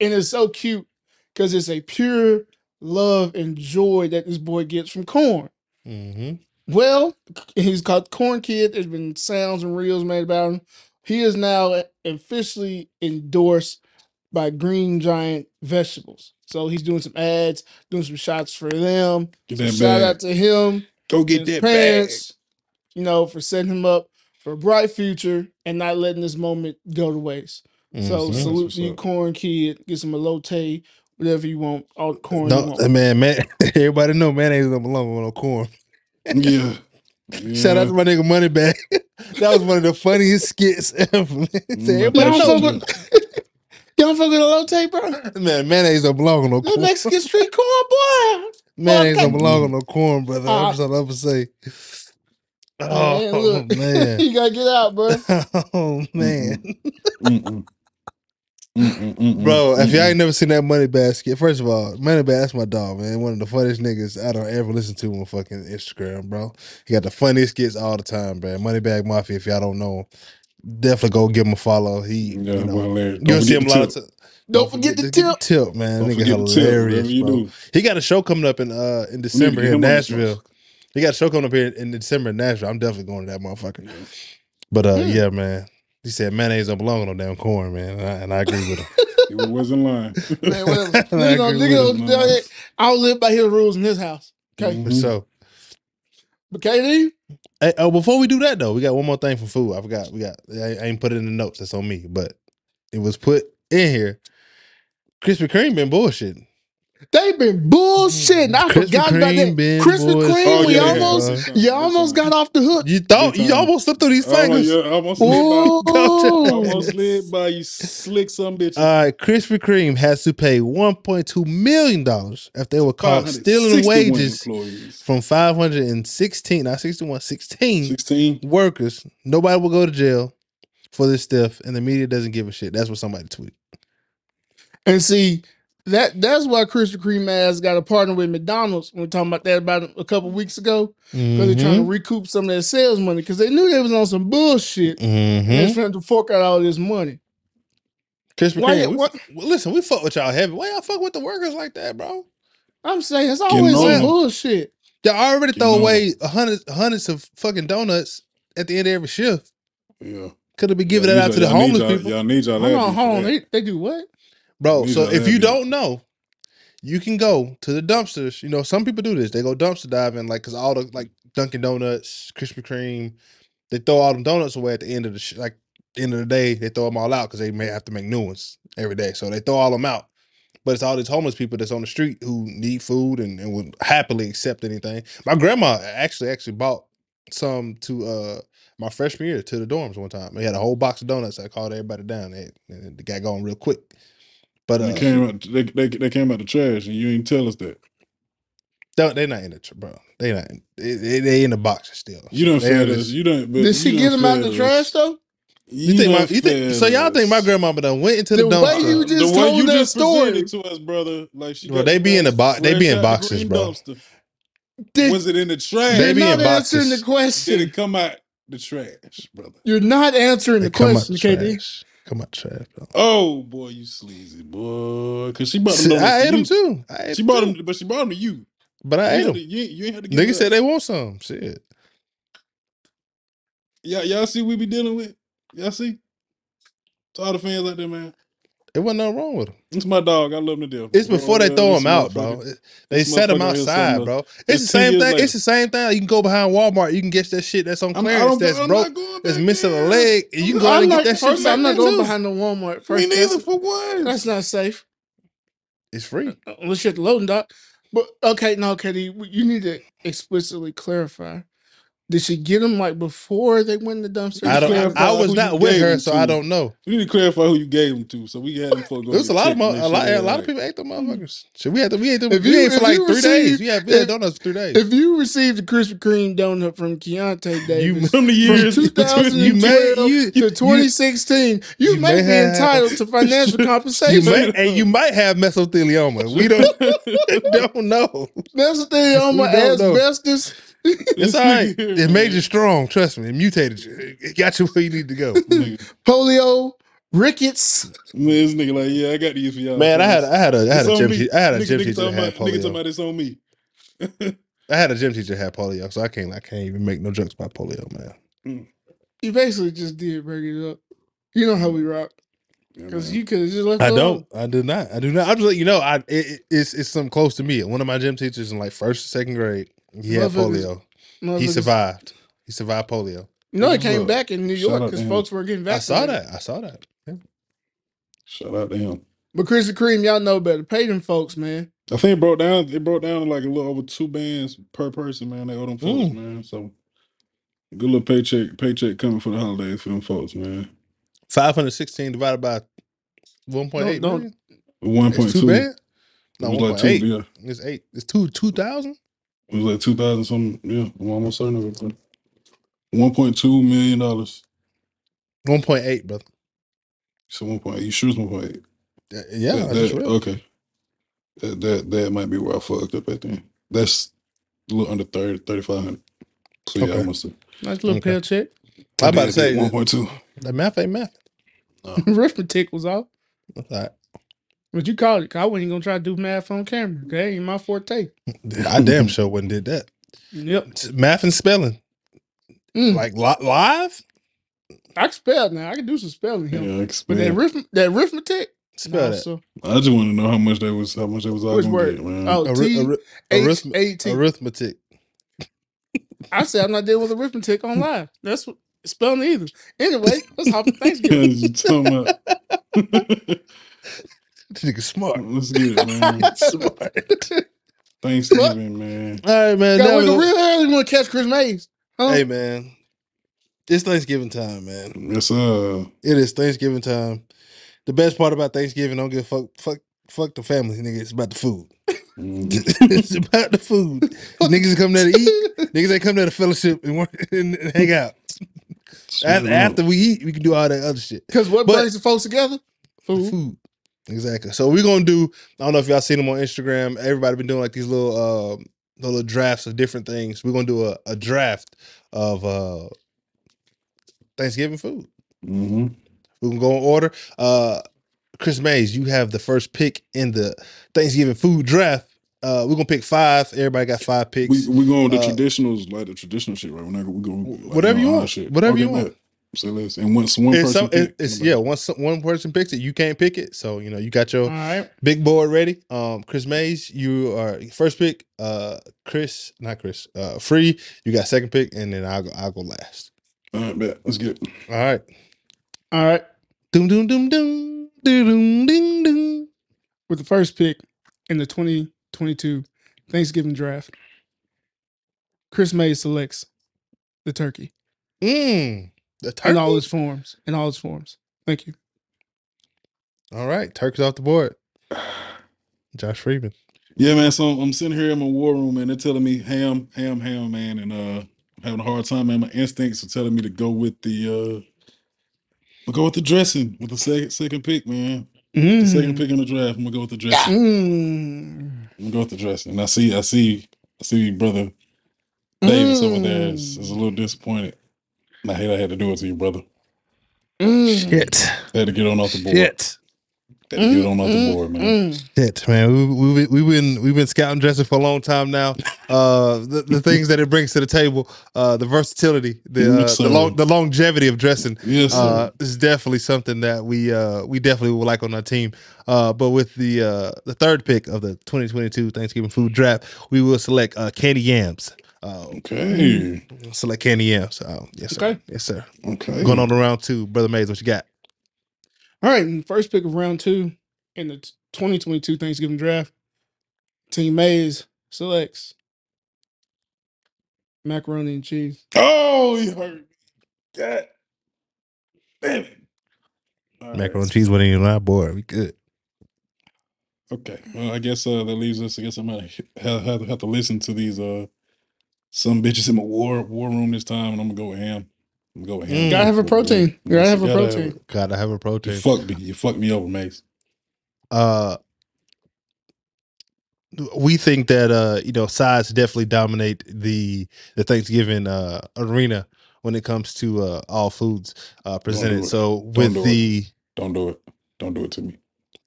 and it's so cute because it's a pure love and joy that this boy gets from corn. Mm-hmm. Well, he's called Corn Kid. There's been sounds and reels made about him. He is now officially endorsed by Green Giant Vegetables. So he's doing some ads, doing some shots for them. Get So that shout bag. out to him, Go get that bag. you know, for setting him up for a bright future and not letting this moment go to waste. So Mhm. That's salute to you. Corn Kid. Get some elote, whatever you want, all the corn you No, want. man, man. Everybody know mayonnaise don't belong on no corn. Yeah. Shout out to my nigga Moneybag. that was one of the funniest skits ever. man. Say, Everybody Y'all that's don't know, fuck with, y'all don't fuck with elote, bro? man. Mayonnaise don't belong on no Little corn. Mexican street corn boy. Mayonnaise don't belong on no corn, brother. Uh, That's what I ever say. Man, Oh look. man. you gotta get out, bro. oh man. Mm-mm. Mm-mm, mm-mm, Bro, if y'all ain't never seen that Money Basket, first of all, Money Bag, that's my dog, man. One of the funniest niggas I don't ever listen to on fucking Instagram, bro. He got the funniest skits all the time, bro. Moneybag Mafia, if y'all don't know definitely go give him a follow. He, Yeah, you know, well, hilarious. you'll Don't see him a lot the of tip. times. Don't forget the tip. tip, man. Don't Nigga forget the tip, hilarious, you bro. do. He got a show coming up in uh in We need to December here in him on this Nashville. He got a show coming up here in December in Nashville. I'm definitely going to that motherfucker. But uh, Hmm. yeah, man. He said mayonnaise don't belong on no damn corn, man, and I, and I agree with him. He wasn't lying. Man, whatever. I Nigga gonna- nigga with gonna him, do man. I don't live by his rules in his house. Okay. For Mhm. sure. But KD, Hey, oh, before we do that though, we got one more thing for food. I forgot. We got. I, I ain't put it in the notes. That's on me, but it was put in here. Krispy Kreme been bullshitting. They been bullshitting. I Krispy forgot about Kreme that. been Krispy bullshit. Kreme, Oh, we yeah, they almost, big you big almost got off the hook. You thought you time. almost slipped through these Oh, fingers. yeah, almost slid by. Ooh. Almost slid by you, slick some bitches. All right, Krispy Kreme has to pay 1.2 million dollars if they were caught stealing 561 wages Employees. from 516, not 61, 16 16. workers. Nobody will go to jail for this stuff, and the media doesn't give a shit. That's what somebody tweeted. And see, that that's why Krispy Kreme ass got a partner with McDonald's. We were talking about that about a couple weeks ago. Because they're trying to Mhm. recoup some of their sales money because they knew they was on some bullshit. And Mhm. it's trying to fork out all this money. Krispy Why- Kreme. we- what- well, listen, we fuck with y'all heavy. Why y'all fuck with the workers like that, bro? I'm saying it's always some bullshit. Y'all already You throw know. away hundreds hundred, hundreds of fucking donuts at the end of every shift. Yeah. Could have been giving Y'all that out to the y'all- y'all need homeless y'all- people. Y'all need y'all Hold on, admin hold on. They, they do what? Bro, so if you don't know, you can go to the dumpsters. You know, some people do this. They go dumpster diving, like, cause all the like Dunkin' Donuts, Krispy Kreme, they throw all them donuts away at the end of the sh- like end of the day. They throw them all out because they may have to make new ones every day. So they throw all them out. But it's all these homeless people that's on the street who need food and, and would happily accept anything. My grandma actually actually bought some to uh my freshman year to the dorms one time. They had a whole box of donuts. I called everybody down. They, and they got going real quick. But uh, They came out. They, they, they came out the trash, and you ain't tell us that. No, they're not in the tr- bro. They not. In, they, they, they in the boxes still. You So don't they fed just- You don't. But Did she you get done them out fed the trash us. though? You, think my? done You think fed so? Y'all think my us. grandmama done went into the, The way dumpster? you just the way told you that just story. to us, brother. Like she Bro, got they be in the box. they be fresh in out the boxes, green bro. dumpster. Did, Was it in the trash? They you're be not in answering boxes. the question. Did it come out the trash, brother? You're not answering They the come out question, the KD. trash. Come out the trash, bro. Oh boy, you sleazy boy. Cause she brought them. See, I to ate them you. too. I ate She them brought too. them, but she brought them to you. but I You ate ain't had them. to- You, ain't- you ain't had to give Niggas said they want some. Shit. Y'all, y'all see we be dealing with. Y'all see. To all the fans out there, man. It wasn't nothing wrong with him. It's my dog. I love him to death. It's before they throw him out, bro. They this set them motherfucker out here outside, bro. It's it's the same thing. It's the same thing. You can go behind Walmart. You can get that shit that's on I'm, clearance that's I'm broke. That's missing a leg. and You can go I'm out and not, get that shit. I'm not going behind the Walmart. Me First, neither. that's, For what? that's not safe. It's free. Unless you're at the loading dock. But okay, no, KD, you need to explicitly clarify. Did she get them like before they went in the dumpster? I don't. clarify I was who not you with gave her, them so to. I don't know. You need to clarify who you gave them to, so we had them for go. There was a lot of checked, mo- make a sure lot. they A lot of right. people ate them motherfuckers. Shit, we had to. We ate them. If we you- ate for if like you three days. receive- We had, we had if- donuts for three days. If you received a Krispy Kreme donut from Keionta Davis From the years from between- 2012 you may- you- to 2016, you, you may, may be have- entitled to financial you compensation. might, and you might have mesothelioma. We don't don't know. Mesothelioma, We don't know. asbestos. It's all right. It made you strong. Trust me. It mutated you. It got you where you need to go. Polio, rickets. man, this nigga like, yeah, I got these for y'all. Man, I had. I had a I had It's a gym me. teacher. I had a Nigga- gym nigga teacher that talking had about- Nigga talking polio. about it's on me. I had a gym teacher that had polio, so I can't I can't even make no jokes about polio, man. Mm. You basically just did break it up. You know how we mm. rock. Because man. you could just left I alone. don't. I do not. I do not. I'm just letting you know. I it, it- it's it's something close to me. One of my gym teachers in like first or second grade, he had Motherfuckers- polio. He survived. He survived polio. No, know, it came up? back in New York because folks were getting vaccinated. I saw that. I saw that. Yeah. Shout out to him. But Krispy Kreme, y'all know better. Pay them folks, man. I think it broke down. It broke down to like a little over two bands per person, man. They owe them folks, Mm. man. So good little paycheck, paycheck coming for the holidays for them folks, man. 516 divided by 1.8 Don't- don't- million? One It's point two two. bad? No, it was like two. 1.8. Yeah, It's eight. It's two two thousand. It was like two thousand something. Yeah, I'm almost certain of it. One point two million dollars. One point eight, brother. So one point eight. You sure it's one point eight? Uh, Yeah, That- I just that- read. okay. That, that that might be where I fucked up at then. That's a little under 30, 3500. So yeah, I Okay. must have. Nice little Okay. paycheck. I'm about to say one point two. the math ain't math. Arithmetic was off. That's all right. But you called it. 'cause I wasn't gonna try to do math on camera. Okay, ain't my forte. I damn sure wouldn't did that. Yep. It's Math and spelling, Mm. like li- live. I can spell now. I can do some spelling here. Yeah, I But that, expand. arith- that arithmetic, Spell nah, that. so- I just want to know how much they was how much they was all Which gonna word? get, man. Oh, Arith- T arith- H arith- A T. arithmetic. I said I'm not dealing with arithmetic on live. That's what spelling either. Anyway, let's hop to Thanksgiving. you talking about? Nigga smart. Let's get it, man. smart. Thanksgiving, man. All right, man. Got now wake we up go- real early. Want to catch Chris Mays? Huh? Hey, man. It's Thanksgiving time, man. Yes, uh, It is Thanksgiving time. The best part about Thanksgiving, don't give a fuck, fuck, fuck the family, nigga. It's about the food. mm, it's about the food. Niggas come there to eat. Niggas ain't come there to fellowship and work and, and hang out. After, after we eat, we can do all that other shit. Because what But- brings the folks together? Food. Food. Exactly. So we're gonna do. I don't know if y'all seen them on Instagram. Everybody been doing like these little um little drafts of different things. We're gonna do a, a draft of uh Thanksgiving food. hmm We can go in order. Uh Chris Mays, you have the first pick in the Thanksgiving food draft. Uh we're gonna pick five. Everybody got five picks. we are going the Uh, traditionals, like the traditional shit, right? We're not we go like, Whatever you want. Shit. Whatever you want. Say less. And once one it's person some, pick, it- it's yeah, once one person picks it, you can't pick it. So you know you got your All right. Big board ready. Um, Chris Mays, you are first pick. Uh, Chris, not Chris. Uh, free. You got second pick, and then I'll go. I'll go last. All right, bet. Let's get it. All right. All right. Doom doom doom doom doom doom ding ding. With the first pick in the 2022 Thanksgiving draft, Chris Mays selects the turkey Mmm. The in all its forms. In all its forms. Thank you. all right. Turkey's off the board. Josh Freeman. Yeah, man. So I'm sitting here in my war room, and they're telling me ham, ham, ham, man, and uh, I'm having a hard time, man. My instincts are telling me to go with the uh, I'll go with the dressing with the second second pick, man. The second Mm. pick in the draft. I'm gonna go with the dressing. Mm. I'm gonna go with the dressing. And I see, I see, I see, brother Davis over there is, is a Mm. little disappointed. And I hate I had to do it to you, brother. Mm. Shit. I had to get on off the board. Shit. Had to get on off the board, man. Mm. Shit, man. We we we we've been we've been scouting dressing for a long time now. Uh, the, the things that it brings to the table, uh, the versatility, the uh, Yes, the, long, the longevity of dressing. Yes. Uh, this is definitely something that we uh we definitely would like on our team. Uh, but with the uh the third pick of the 2022 Thanksgiving food draft, we will select uh candy yams. Uh, okay. select candy yams. Uh, yes, sir. Okay. Yes, sir. Okay. Going on to round two, brother Mays. What you got? All right. and First pick of round two in the 2022 Thanksgiving draft, Team Mays selects macaroni and cheese. Oh, you hurt me. God damn it. All right. Macaroni and cheese wasn't even on our board. We good. Okay. Well, I guess uh, that leaves us. I guess I'm gonna have, have, have to listen to these uh some bitches in my war war room this time, and I'm gonna go with ham. I'm gonna go with ham. Mm. Gotta have a protein. Yes, Gotta have a gotta protein. it. Gotta have a You protein. fucked me. You fuck me over, Mace. uh we think that uh you know sides definitely dominate the the Thanksgiving uh arena when it comes to uh all foods uh presented. it. So Don't with do it. the Don't do it. Don't do it to me.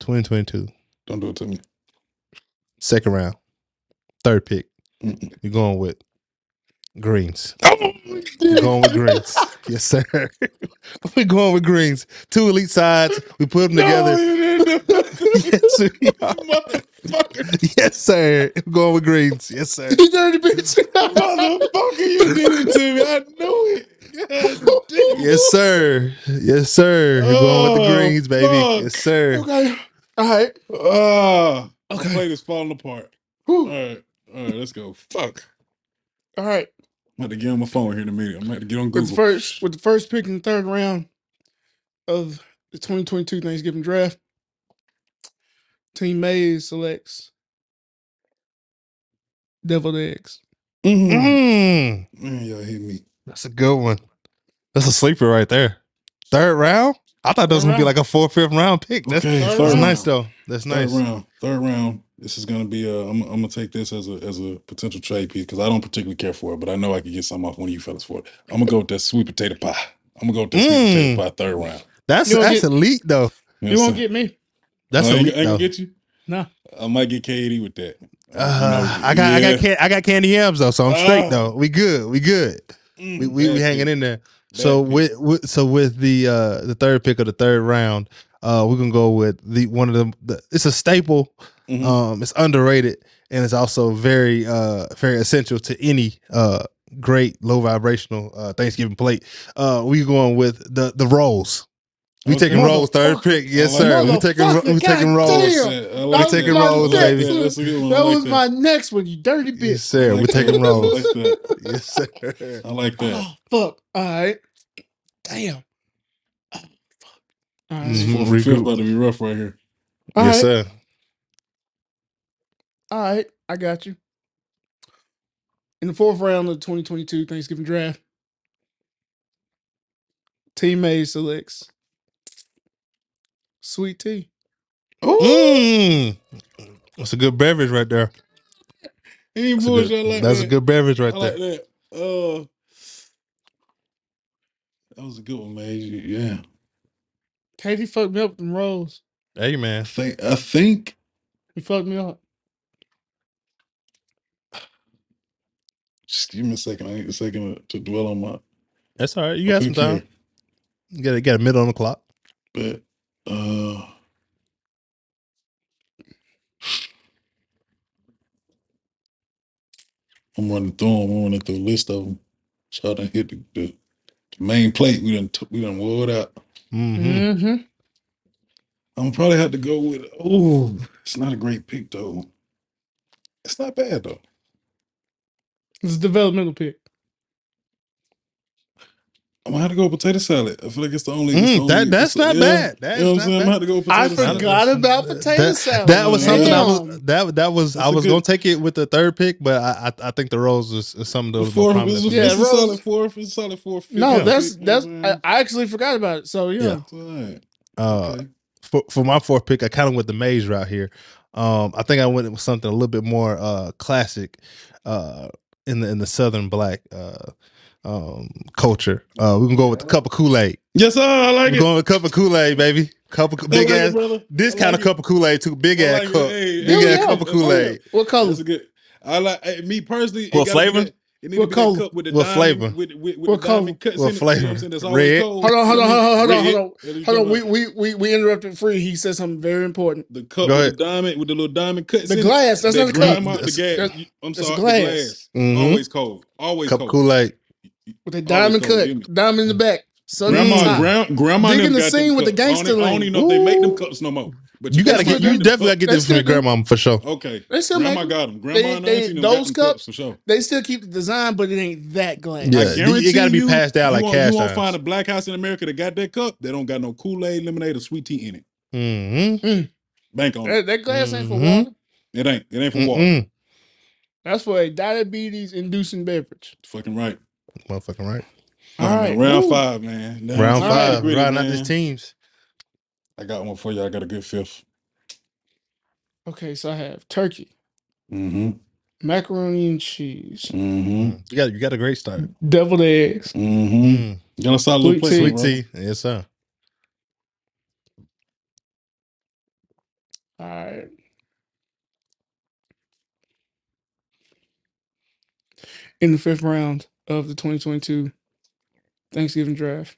2022 Don't do it to me. second round, third pick, Mm-mm. you're going with greens. Oh, We're going with greens. yes, sir. We're going with greens. Two elite sides. We put them together. No, didn't. yes, we are. Motherfucker. yes, sir. We're going with greens. Yes, sir. You dirty bitch. Motherfucker, you did it to me. I knew it. God damn. Yes, sir. Yes, sir. We're going with the Oh, greens, baby. fuck. Yes, sir. okay. All right. The Okay. plate is falling apart. All Whew. right. All right, let's go. Fuck. All right. I'm about to get on my phone here in a minute. I'm about to get on With Google. the first with the first pick in the third round of the 2022 Thanksgiving draft, Team Mays selects deviled eggs. Mhm. Mm, Man, y'all hit me. that's a good one. That's a sleeper right there. Third round? I thought that was Third going to be round. like a fourth, fifth round pick. That's, Okay, third that's round. nice, though. That's Third nice. round. Third round. This is gonna be. Uh, I'm. I'm gonna take this as a as a potential trade piece because I don't particularly care for it, but I know I could get something off one of you fellas for it. I'm gonna go with that sweet potato pie. I'm gonna go with that sweet Mm. potato pie third round. That's, You don't that's get- elite, though. You won't get me. That's Oh, I ain't, elite, I ain't though. gonna get you. No. I might get KD with that. Uh, I got, I got, can, I got candy yams though, so I'm straight Ah. though. We good, we good. Mm, We we, we hanging in there. So pick. with, with so with the uh the third pick of the third round, uh we're gonna go with the one of them. The, it's a staple. Mhm. Um, it's underrated and it's also very uh very essential to any uh great low vibrational uh Thanksgiving plate. Uh, we going with the the rolls. We Okay. taking rolls, third pick. Yes, I sir. We taking ro- we taking rolls. damn. I That like was taking my rolls, next baby. one. That's a good one. I That like was my next one, you dirty bitch. Yes, sir. I We taking rolls. like yes, sir. I like that. Oh fuck! All right, damn. Oh, fuck. All right, Mhm. Fourth and about to be rough right here. all yes, right, sir. All right. I got you. In the fourth round of the 2022 Thanksgiving Draft, Team A selects Sweet Tea. Mm. That's a good beverage right there. Any That's, a bullshit. good, I like that's that. a good beverage right I there. like that. Uh, that was a good one, man. You- Yeah. KD fucked me up with them rolls. Hey man. I think. I think. He fucked me up. Just give me a second. I need a second to dwell on my. That's all right. You got some time. here. You got you got a minute on the clock. But uh, I'm running through them. I'm running through a list of them. So I done hit the, the, the main plate. We done took. We done wore it out. Mm-hmm. Mm-hmm. I'm probably have to go with. Oh, it's not a great pick though. It's not bad though. It's a developmental pick. I'm gonna have to go with potato salad. I feel like it's the only. it's the Mm, that only- that's it's- not yeah. bad. That's you know what I'm saying? I'm gonna have to go with I potato salad. forgot about potato that, salad. That was something I was Damn. that that was That's I a was good- gonna take it with the third pick, but I I, I think the rose is, is some of The those more fourth, prominent. it's, a, Yeah, it's a Rose- solid fourth. It's a solid fourth. fifth, No, fifth that's pick, you that's. know what I, I'm I actually forgot about it. So yeah, Yeah. saying? All right. Uh, Okay. for for my fourth pick, I kind of went the Mays route here. Um, I think I went with something a little bit more uh classic, uh, in the in the Southern Black uh um culture. Uh, we can go with a cup of Kool Aid. Yes, sir. I like We're it. going with a cup of Kool Aid, baby. Cup of big like ass. brother. This I kind like of cup of Kool Aid too. Big I ass like cup. Hey, big hey, ass yeah. cup of Kool Aid. What color? Good. I like me personally. What gotta be flavor? that- It need What to be color? that cup with the What diamond, flavor? With, with, with What the diamond color? cuts What in it, you know flavor? what I'm saying? That's always Red? cold. Hold on, hold on, hold on, hold on, Red. hold on, you hold on. We about. we we we interrupted free. He said something very important. the cup Go with ahead. the diamond with the little diamond cuts The in glass. it. That's that not a cup. grandma- the That's- gas. that's- I'm that's sorry, a the glass. glass. Mhm. Always cold. Always Cup of cold. Kool Aid. With the Always diamond cold, cut, give me. diamond in the back, sun in the Grandma, top. grand, grandma, Digging them the got them scene with the cups. I don't gangster even- I don't lane. even know if they make them Ooh. cups no more. But You gotta get you definitely gotta get this from your grandma for sure. Okay, They still grandma make got them. Grandma They- and they- auntie them those cups- cups for sure. They still keep the design, but it ain't that glass. Yeah, I it- it gotta be passed out like won't, You won't find a black house in America that got that cup. They don't got no Kool Aid, lemonade, or sweet tea in it. Mm-hmm. Bank on. That, that glass ain't for Mhm. water. It ain't. It ain't for water. Mm-mm. That's for a diabetes inducing beverage. Fucking right. Motherfucking right. All All right, right, round Woo. five, man. Now, Round it's five, nitty-gritty, riding out these teams. I got one for you. I got a good fifth. Okay, so I have turkey, Mm-hmm. macaroni and cheese, Mm-hmm. You got you got a great start. deviled eggs, Mm-hmm. Mm. Got a solid little Sweet place, tea. Sweet bro. tea. Yes, sir. All right. In the fifth round of the 2022 Thanksgiving draft,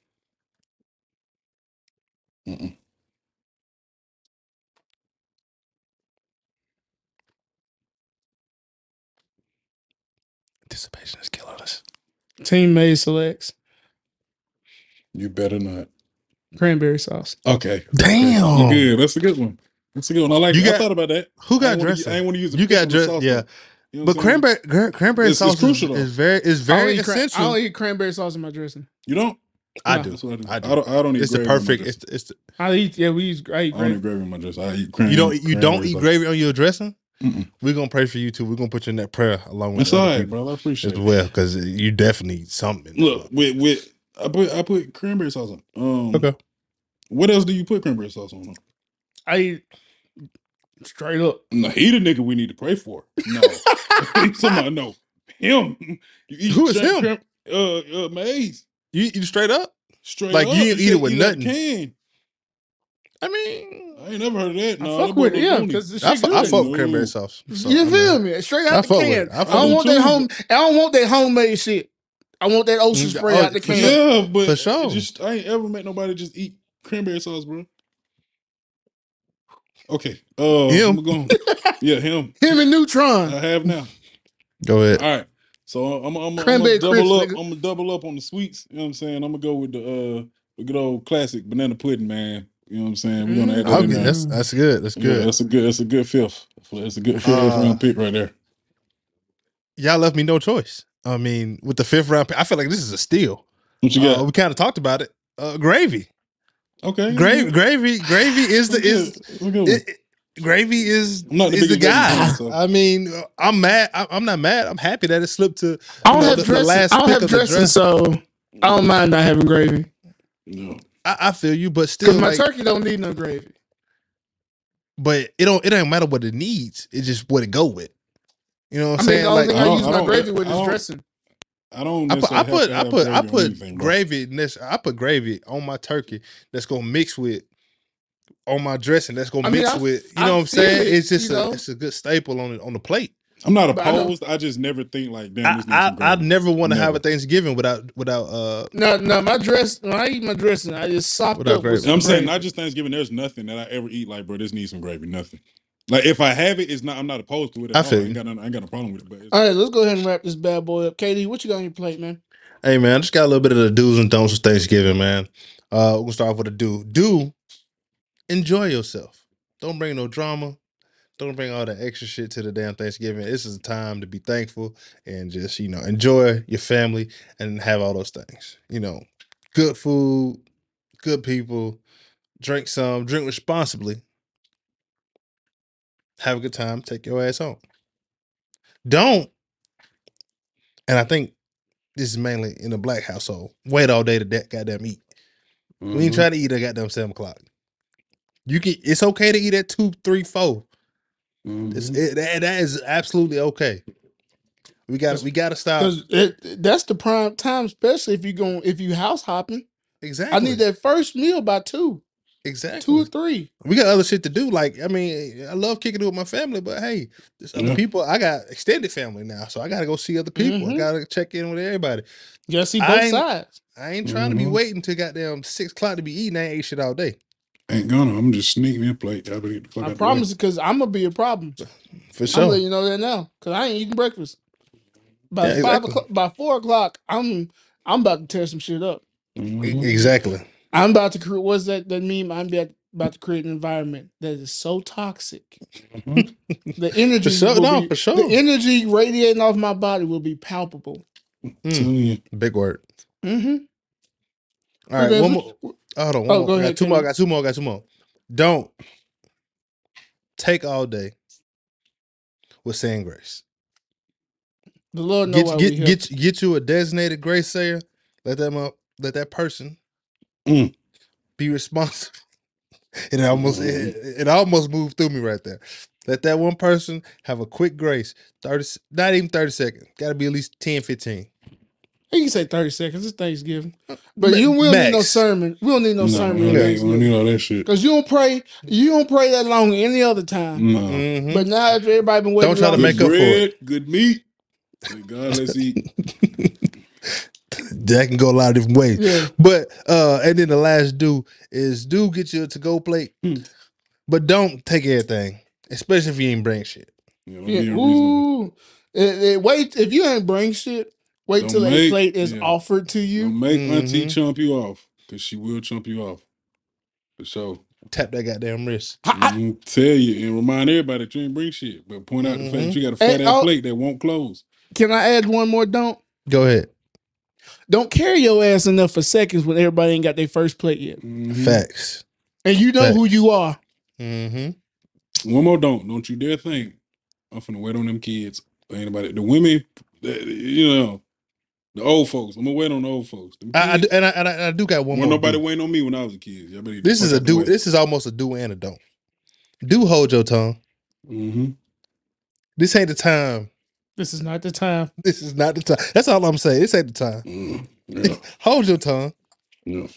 Mm-mm. Anticipation is killing us. Team May selects You better not. cranberry sauce. Okay. Damn. You good. That's a good one. That's a good one. I like You it. I got- thought about that. Who I got ain't wanna. I ain't want to use the You got pickle dress- sauce, yeah. though. You know But I'm saying? cranberry gra- cranberry It's- it's sauce crucial, is, though. is very is I don't, very eat cran- I essential. don't eat cranberry sauce in my dressing. You don't? I No. do. That's what I do. I I, do. don't. I don't eat It's the gravy on my perfect. dressing. It's, it's the, I eat, yeah, we use, I eat I don't eat gravy. gravy on my dressing. I eat cran, you don't you don't cranberry eat sauce. gravy on your dressing. Mm-mm. We're gonna pray for you too. We're gonna put you in that prayer along with It's other all right, people brother. I appreciate as it. well because you definitely need something. Look, with with I put I put cranberry sauce on. Um, Okay. What else do you put cranberry sauce on? I straight up. No, he the nigga we need to pray for. No, somebody no him. You eat Who is cran- him? cran- uh, uh, Mays You eat it straight up. straight Like, up. you ain't eat said it with out of nothing. Can. I mean, I ain't never heard of that. I fuck with it, yeah, because the I, shit fu- I fuck with cranberry sauce. So, you I mean, feel me? Straight I out the fuck with can. it. I I, fuck don't with want it that too, home. I don't want that homemade shit. I want that ocean Mm, spray oh, out the for can. sure. Yeah, but For sure. Just I ain't ever met nobody just eat cranberry sauce, bro. Okay. Uh, Him. I'm going. Yeah, him. Him and Neutron. I Neutron. have now. Go ahead. All right. So I'm I'm I'm, I'm Cranberry gonna double crisp, up. nigga. I'm gonna double up on the sweets. You know what I'm saying? I'm gonna go with the uh a good old classic banana pudding, man. You know what I'm saying? We're gonna add that Okay, in there. that's that's good. That's Yeah, good. that's a good. That's a good fifth. That's a good fifth Uh, round pick right there. Y'all left me no choice. I mean, with the fifth round, pick, I feel like this is a steal. What you got? Uh, we kind of talked about it. Uh, gravy, okay, gravy, gravy, gravy is the is That's a good it, it- gravy is I'm not the is the guy. fan, so- I mean, uh, I'm mad. I, I'm not mad. I'm happy that it slipped to I don't know, have the, the dressing. last I don't have dressing, draft. so I don't mind not having gravy. No. I, I feel you, but still, Because my like, turkey don't need no gravy. but it don't it don't matter what it needs. It's just what it go with. You know what I I'm mean, saying? the only Like thing I I, use I my gravy with I is dressing. I don't. I put I put I put I gravy on put anything, gravy. This I put gravy on my turkey. That's gonna mix with on my dressing. That's gonna I mean, mix I- with. You I know what I'm saying? it, It's just a know? it's a good staple on the, on the plate. I'm not But I don't- opposed. I, just never think like damn. I This needs I, some I gravy. never want to have a Never. Thanksgiving without without uh No, no, my dress. When I eat my dressing, I just sop Without up gravy. with some I'm saying gravy. not just Thanksgiving. There's nothing that I ever eat like, bro. This needs some gravy. Nothing. Like if I have it, it's not. I'm not opposed to it. At I all. feel I ain't you. got. Nothing, I ain't got a problem with it. But it's, All right, let's go ahead and wrap this bad boy up. KD, what you got on your plate, man? Hey man, I just got a little bit of the do's and don'ts of Thanksgiving, man. Uh, we're gonna start off with a do. Do enjoy yourself. Don't bring no drama. Don't bring all that extra shit to the damn Thanksgiving. This is a time to be thankful and just you know enjoy your family and have all those things. You know, good food, good people. Drink some. Drink responsibly. Have a good time. Take your ass home. Don't. And I think this is mainly in the black household. Wait all day to that goddamn eat. We Mm-hmm. ain't trying to eat at goddamn seven o'clock. You can. It's okay to eat at two, three, four. Mhm. It's, it, that, that is absolutely okay. We got. We got to stop. Because it, that's the prime time, especially if you going if you house hopping. Exactly. I need that first meal by two, Exactly. two or three. we got other shit to do. Like, I mean, I love kicking it with my family, but hey, there's other Yeah. people. I got extended family now, so I got to go see other people. I Mhm. got to check in with everybody. You gotta see both I ain't- sides. I ain't trying to be Mhm. waiting till goddamn six o'clock to be eating. I ain't ate shit all day. Ain't gonna. I'm just sneaking me a plate. Y'all better get the fuck I out the way. promise, because I'm gonna be a problem. For I'm sure. letting you know that now, because I ain't eating breakfast. By Yeah, five exactly. o'clock, by four o'clock, I'm I'm about to tear some shit up. E- Exactly. I'm about to create. What's that? That meme? I'm about, about to create an environment that is so toxic. Mhm. The energy, sure, will no, be, for sure. The energy radiating off my body will be palpable. Mm, Telling you. big word. Mm-hmm. All right, one more. Hold on. One Oh, more. go I got ahead, two more. I Kenny. got two more. I got two more. Don't take all day with saying grace. The Lord know why Get we get here. get get you a designated grace sayer. Let that mo- let that person Mm. be responsible. It almost it, it almost moved through me right there. Let that one person have a quick grace. 30 s- not even 30 seconds. Gotta be at least 10, 15. You can say 30 seconds. It's Thanksgiving. But Ma- you will need no max. sermon. We don't need no No, sermon. we on don't need- we don't Thanksgiving. need all that shit. Because you don't pray, you don't pray that long any other time. No. Mhm. But now if everybody been waiting Don't try to long- make good up for bread, good meat. Thank God, let's eat. that can go a lot of different ways. Yeah. But uh and then the last do is do get you a to-go plate. Hmm. But don't take everything, especially if you ain't bring shit. You know, Yeah. be unreasonable. Ooh. Eh, eh, wait if you ain't bring shit, wait Don't till a make- plate is yeah. offered to you. Don't make auntie Mhm. chump you off, cause she will chump you off. For sure. Tap that goddamn wrist. Ha- ha- Mhm. Tell you and remind everybody that you ain't bring shit, but point out the fact Mhm. that you got a Hey, fat ass oh. plate that won't close. Can I add one more don't? Go ahead. Don't carry your ass enough for seconds when everybody ain't got their first plate yet. Mhm. Facts. And you know Facts. who you are. Mm-hmm. One more don't. Don't you dare think I'm finna wait on them kids. or Anybody, the women, you know, the old folks. I'm gonna wait on the old folks. Them I, I do, and I, and I, I do got one Wasn't more. nobody do. waiting on me when I was a kid. Y'all better get the This is a out do. way. This is almost a do and a don't. Do hold your tongue. Mhm. This ain't the time. This is not the time. This is not the time. That's all I'm saying. This ain't the time. Mm. Yeah. Hold your tongue. yeah.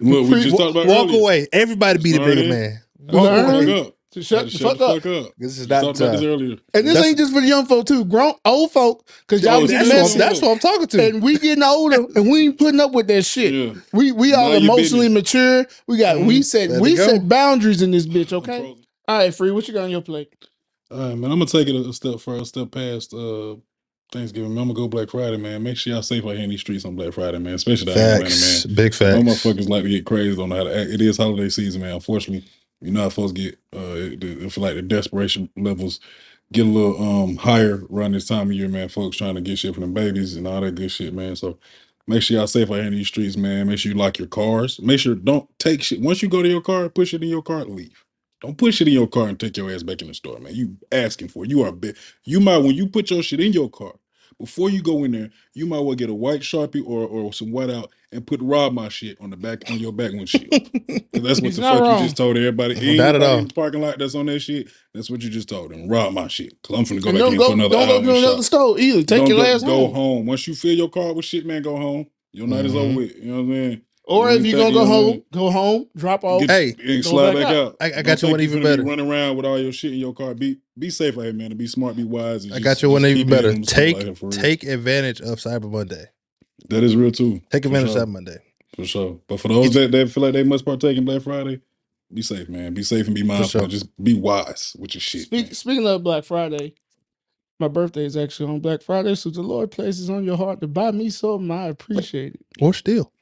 Look, we just Wa- talked about walk earlier. away. Everybody be the bigger it. man. Shut Walk the away. It. fuck up. So shut, the Shut fuck the up. fuck up. This is We not talked the about this time. earlier. And this That's- ain't just for the young folk too. Grown old folk, because y'all was that's That's, what. I'm, that's what I'm talking to. and we getting older and we ain't putting up with that shit. Yeah. We we all Mind your emotionally business. mature. We got we Mhm. set Let we go. set boundaries in this bitch, I'm okay? frozen. All right, free. What you got on your plate? All right, man. I'm gonna take it a step further, a step past uh Thanksgiving, man. I'm gonna go Black Friday, man. Make sure y'all safe out here in these streets on Black Friday, man. Especially down in Atlanta, Facts, man. big No facts. motherfuckers like to get crazy. Don't know how to act. It is holiday season, man. Unfortunately, you know how folks get. Uh, feel like the desperation levels get a little um higher around this time of year, man. Folks trying to get shit for them babies and all that good shit, man. So make sure y'all safe out here in these streets, man. Make sure you lock your cars. Make sure don't take shit. Once you go to your car, push it in your car and leave. Don't push it in your car and take your ass back in the store, man. You asking for it. You are bit. You might when you put your shit in your car before you go in there, you might well get a white sharpie or or some white out and put rob my shit on the back on your back windshield. 'Cause that's what He's the not fuck wrong. you just told everybody. Not at all. in the parking lot that's on that shit. That's what you just told them. Rob my shit. Cause I'm finna go and back don't in go, for another don't hour go to the another store either. Take Don't your go, ass go home. home. Once you fill your car with shit, man, go home. Your night is over Mhm. with. You know what I'm saying? Or You if you're gonna go you know what I'm home, go home, drop off. Get, Hey, and go slide back back out. out. I- I got you one even better. Be running around with all your shit in your car. Be be safe out here, man. And be smart. Be wise. and I just- got you one just even keep it better. on the school out Take here for real. take advantage of Cyber Monday. That is real too. Take for advantage sure. of Cyber Monday. For sure. But for those that, that feel like they must partake in Black Friday, be safe, man. Be safe and be mindful. sure. Just be wise with your shit. Speak, speaking of Black Friday, my birthday is actually on Black Friday, so the Lord places on your heart to buy me something. I appreciate it. Or still.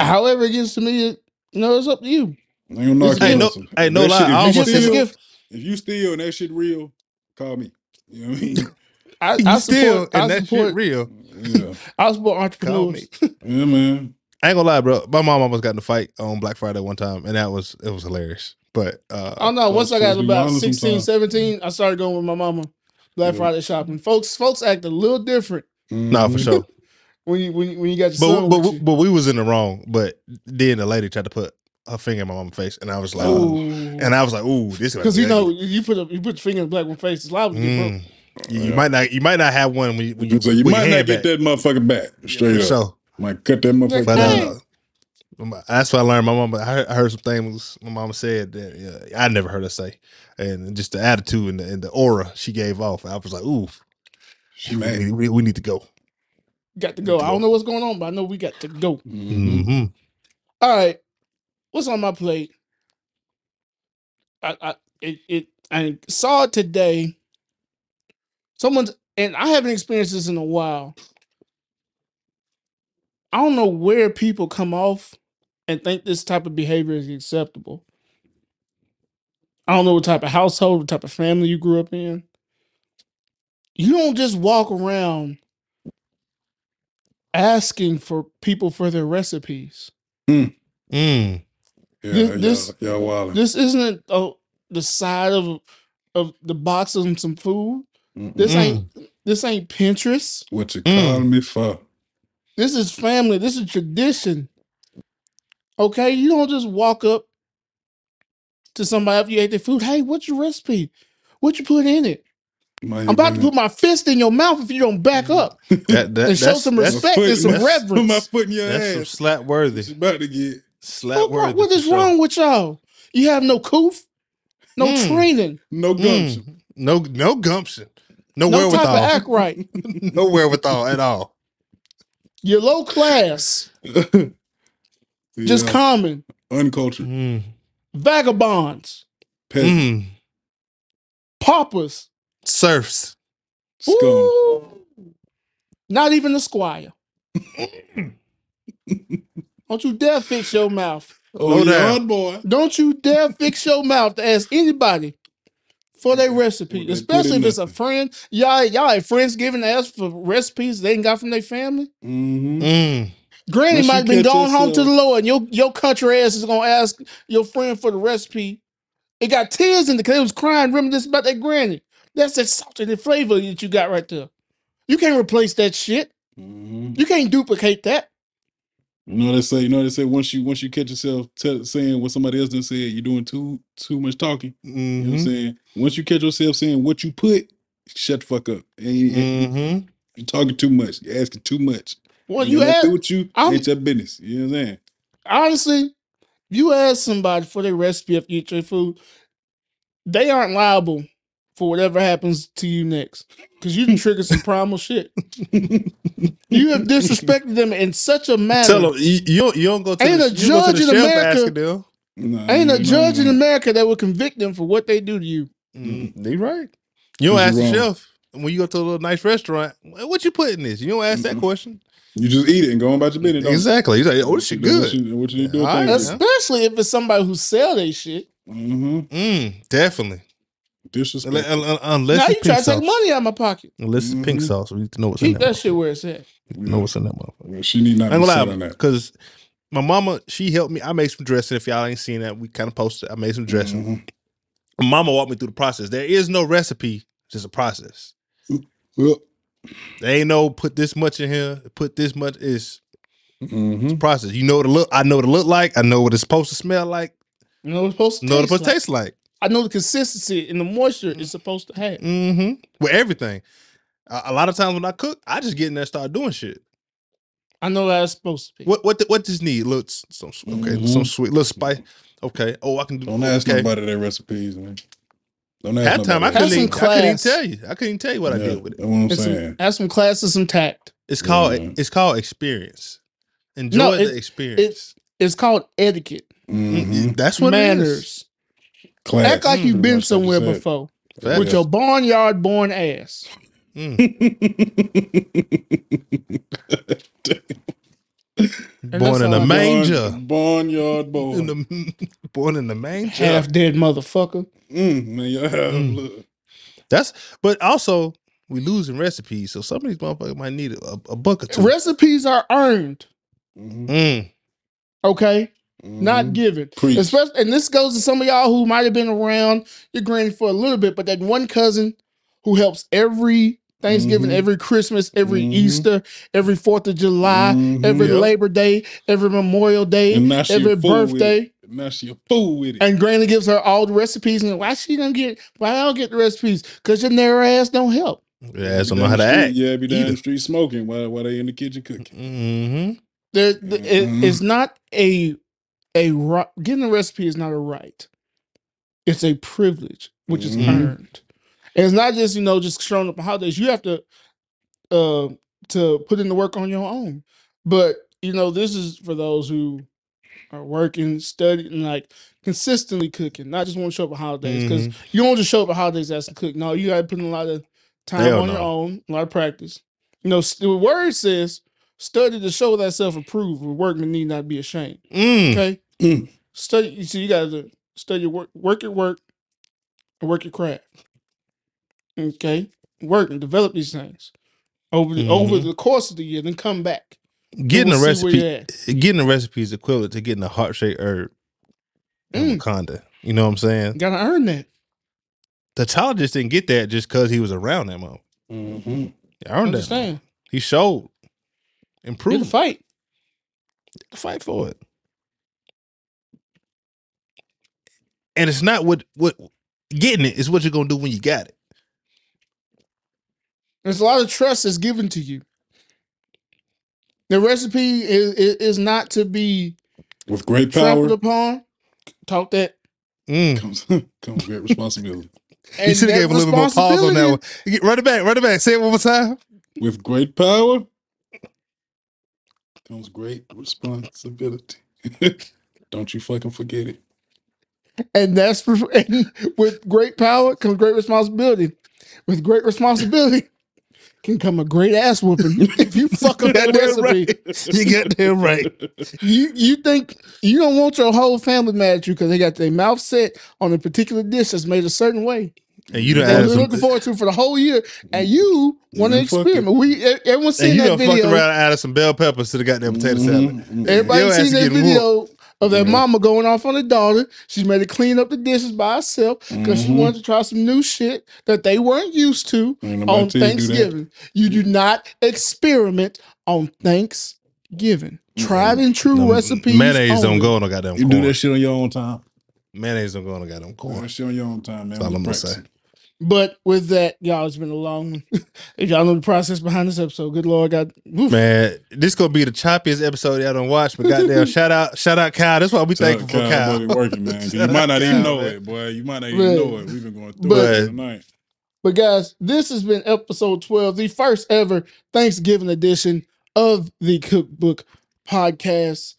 However it gets to me, it, you know, it's up to you. I ain't gonna knock It's you Hey, gift. no, out. If hey, no that lie. shit- I if you almost It's a steal- gift. If you steal and that shit real, call me. You know what I mean? I, You I still support. and I that support. shit real. yeah. I support Call me. entrepreneurs. Yeah, man. I ain't gonna lie, bro. My mom almost got in a fight on Black Friday one time, and that was it was hilarious. But uh I don't know. Once I got about wildin' 16, 17, I started going with my mama Black Yeah. Friday shopping. Folks, folks act a little different nah, for sure. when you when you, when you got your But son but with you. but we was in the wrong. But then the lady tried to put her finger in my mom's face, and I was like, Oh. and I was like, ooh, this Because you know, you put a, you put your finger in black one face, it's liable to get broke. Mm. You, you Yeah. might not you might not have one when you when you, so you when your might not get back. that motherfucker back. Straight For up. sure. Might cut that motherfucker But Dang. uh, that's what I learned. My mom, I heard, I heard some things my mama said that yeah, I never heard her say, and just the attitude and the, and the aura she gave off. I was like, ooh, She we, we, we need to go. Got to go. I don't know what's going on, but I know we got to go. Mhm. hmm All right, what's on my plate? I, I it, it I saw it today. Someone's and I haven't experienced this in a while. I don't know where people come off and think this type of behavior is acceptable. I don't know what type of household, what type of family you grew up in. You don't just walk around asking for people for their recipes. Mm. Yeah, This- y'all, this- y'all. This isn't uh, the side of of the box of some food. Mm-mm. This Mm. ain't this ain't Pinterest. What you Mm. calling me for? This is family. This is tradition. Okay, you don't just walk up to somebody after you ate their food. Hey, what's your recipe? What you put in it? Man, I'm about to put my fist in your mouth if you don't back up That, that, and show that's, some that's, respect and some that's- Put my reverence. foot in your that's some ass. slap worthy. She about to get. Slap What, worthy. what is for sure. wrong with y'all? You have no coof, no Mm. training, No gumption. Mm. No, no gumption. No, no type of wherewithal. act right. no wherewithal at all. You're low class, just Yeah. common, uncultured. Mm. vagabonds, Peasant. Mm. paupers. Surfs. Scum. Not even a squire. Don't you dare fix your mouth. Oh, Slow down. yard boy. Don't you dare fix your mouth to ask anybody for their recipe, What especially if it's a friend. Y'all, y'all at Friendsgiving to ask for recipes they ain't got from their family. Mm-hmm. Mm. Granny Once might you have been catch going home to yourself- the Lord, and your, your country ass is gonna ask your friend for the recipe. It got tears in it because it was crying, reminiscing about that granny. That's that salted flavor that you got right there. You can't replace that shit. Mm-hmm. You can't duplicate that. You know they say. You know they say once you once you catch yourself tell saying what somebody else done said, you're doing too too much talking. You know what I'm Mhm. saying? Once you catch yourself saying what you put, shut the fuck up. And you, Mhm. you're talking too much. You're asking too much. Well, you to ask, do with you. I'm- ain't your business. You know what I'm saying? honestly, if you ask somebody for their recipe of you eat food, they aren't liable for whatever happens to you next. Because you can trigger some primal shit. You have disrespected them in such a manner. Tell them you, you don't you don't go to Ain't the, a you don't go to judge the in chef America- asking them. Nah, Ain't a nah, judge in nah. America that will convict them for what they do to you. Mm, they right. You don't Is ask you the wrong? chef. when you go to a little nice restaurant, "Well, what you put in this? You don't ask that question. You just eat it and go on about your business. don't you? Exactly. He's like, oh, this shit Then What good. you, what you do? All right, Thank yeah. Especially if it's somebody who sell they shit. Mm-hmm. Mm, definitely. Disrespect. Unless, unless now you try to take money out of my pocket. Unless it's pink Mhm. sauce, we need to know what's in Keep that. that shit where it's at. motherfucker. Know what's in that motherfucker. Well, she need not I ain't be gonna set on that. because my mama, she helped me. I made some dressing. If y'all ain't seen that, we kind of posted. I made some dressing. Mhm. My mama walked me through the process. There is no recipe, just a process. Well, There ain't no put this much in here, put this much. It's mhm. a process. You know what it look. I know what it look like. I know what it's supposed to smell like. You know what it's supposed to know what it's taste supposed to like. taste like. I know the consistency and the moisture it's supposed to have. Mm-hmm. With everything. A, a lot of times when I cook, I just get in there and start doing shit. I know that's supposed to be. What what the, what does need? Look, s- some s- okay, Mhm. some sweet, little spice. Okay. Oh, I can do. Don't ask okay. nobody their recipes, man. Don't ask Half time I couldn't, even, I couldn't even tell you. I couldn't even tell you what I did with it. That's what I'm It's some- saying. have some class and some tact. It's called Yeah. it's called experience. Enjoy No, the it- experience. It's called etiquette, Mhm. That's what it is. manners. Class. Act like Mm, you've been much like you somewhere before Facts. with your barnyard born ass. Born in a manger. Barnyard born. In the, born in the manger. Half dead motherfucker. Mm, man, y'all have Mm. look. That's but also we losing recipes, so some of these motherfuckers might need a, a buck or two. Recipes are earned, Mhm, Mm. okay? Mhm. Not given. Preach. Especially, and this goes to some of y'all who might have been around your granny for a little bit, but that one cousin who helps every Thanksgiving, Mhm. every Christmas, every Mhm. Easter, every Fourth of July, Mhm. every Yep. Labor Day, every Memorial Day, And now every birthday. it. Now she a fool with it. And Granny gives her all the recipes, and why she don't get? Why I don't get the recipes? Because your narrow ass don't help. Yeah, Be so know how to the street- act. Yeah, be down Either. the street smoking while, while they in the kitchen cooking. Mm-hmm. There, th- it- Mhm. it's not a a. Getting a recipe is not a right. It's a privilege, which is Mhm. earned. And it's not just you know just showing up on holidays. You have to uh to put in the work on your own. But you know this is for those who are working, studying, like consistently cooking, not just want to show up on holidays because Mm-hmm. you don't just show up on holidays as a cook. No, you got to put in a lot of time Hell on your no. own, a lot of practice. You know, s- the word says, "Study to show thyself approved. With workman need not be ashamed." Mm. Okay, Mm. study. You see, you got to study your work, work your work, and work your craft. Okay, work and develop these things over the over Mhm. the course of the year. Then come back. and Getting we'll a see where recipe, you're at. getting a recipe is equivalent to getting a heart shaped herb in Mm. Wakanda. You know what I'm saying? Gotta earn that. The child just didn't get that just because he was around that moment. Mhm. He earned that. Understand? moment. He showed You have improved. to fight. fight for it. And it's not what what getting it is what you're gonna do when you got it. There's a lot of trust that's given to you. The recipe is, is, is not to be With great trampled power upon. Talk that. Mm. comes, comes great responsibility. You should have that gave a little bit more pause on that one. responsibility- get- Run it back, run it back. Say it one more time. With great power comes great responsibility. Don't you fucking forget it. And that's for, and with great power comes great responsibility. With great responsibility can come a great ass whooping if you fuck up that Goddamn recipe. right. You got damn right. You you think you don't want your whole family mad at you because they got their mouth set on a particular dish that's made a certain way. And you done That added we're some, looking forward to for the whole year, and mm. you want to done fucked experiment. We e- everyone's and seen you that done fucked video. around and added some bell peppers to the goddamn potato salad. Everybody Your ass seen is that getting video of that Yeah. mama going off on her daughter. She's made to clean up the dishes by herself because she Mhm. wanted to try some new shit that they weren't used to Ain't nobody on tell you to do that. Thanksgiving. You do not experiment on Thanksgiving. Tried and true No, recipes. Mayonnaise only. don't go on no goddamn You do that shit on your own time. Mayonnaise don't go on no goddamn Do corn. that shit on your own time, man. That's all We I'm gonna practice. say. But with that, y'all, it's been a long one. if y'all know the process behind this episode, good lord, God, woof. Man, this gonna be the choppiest episode y'all don't watch, but goddamn, shout out, shout out Kyle. That's why we Shout thankful out for Kyle. boy, we working, man. You might out not even Kyle, know man. it, boy. You might not even But- know it. We've been going through but- it tonight. But guys, this has been episode 12, the first ever Thanksgiving edition of the Cookbook Podcast.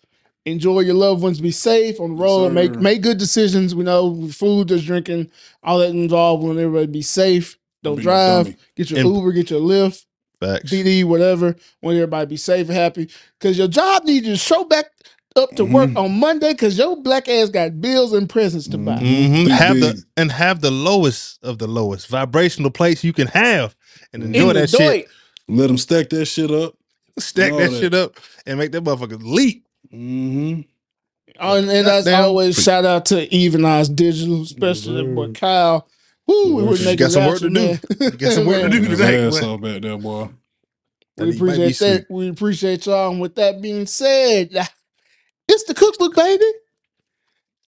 Enjoy your loved ones. Be safe on the Yes, road. make make good decisions. We know food, there's drinking, all that involved. When everybody be safe. Don't be drive. Get your And- Uber. Get your Lyft. Facts. DD, whatever. Want everybody to be safe and happy. Because your job needs you to show back up to work Mhm. on Monday. Because your black ass got bills and presents to buy. Mhm. hmm Have the and have the lowest of the lowest vibrational place you can have and enjoy In that shit. doit. Let them stack that shit up. Stack that, that. shit up and make that motherfucker leap. Mm-hmm. Oh, and, and as Goddamn. always, shout out to Even Evenize Digital, especially that boy Kyle. Woo, we Yes, were sir. making Got some work rapture, to do. man. You got some work to do Man, today. His ass boy. off back there, boy. We he might be appreciate that. asleep. We appreciate y'all. And with that being said, it's the cookbook, baby.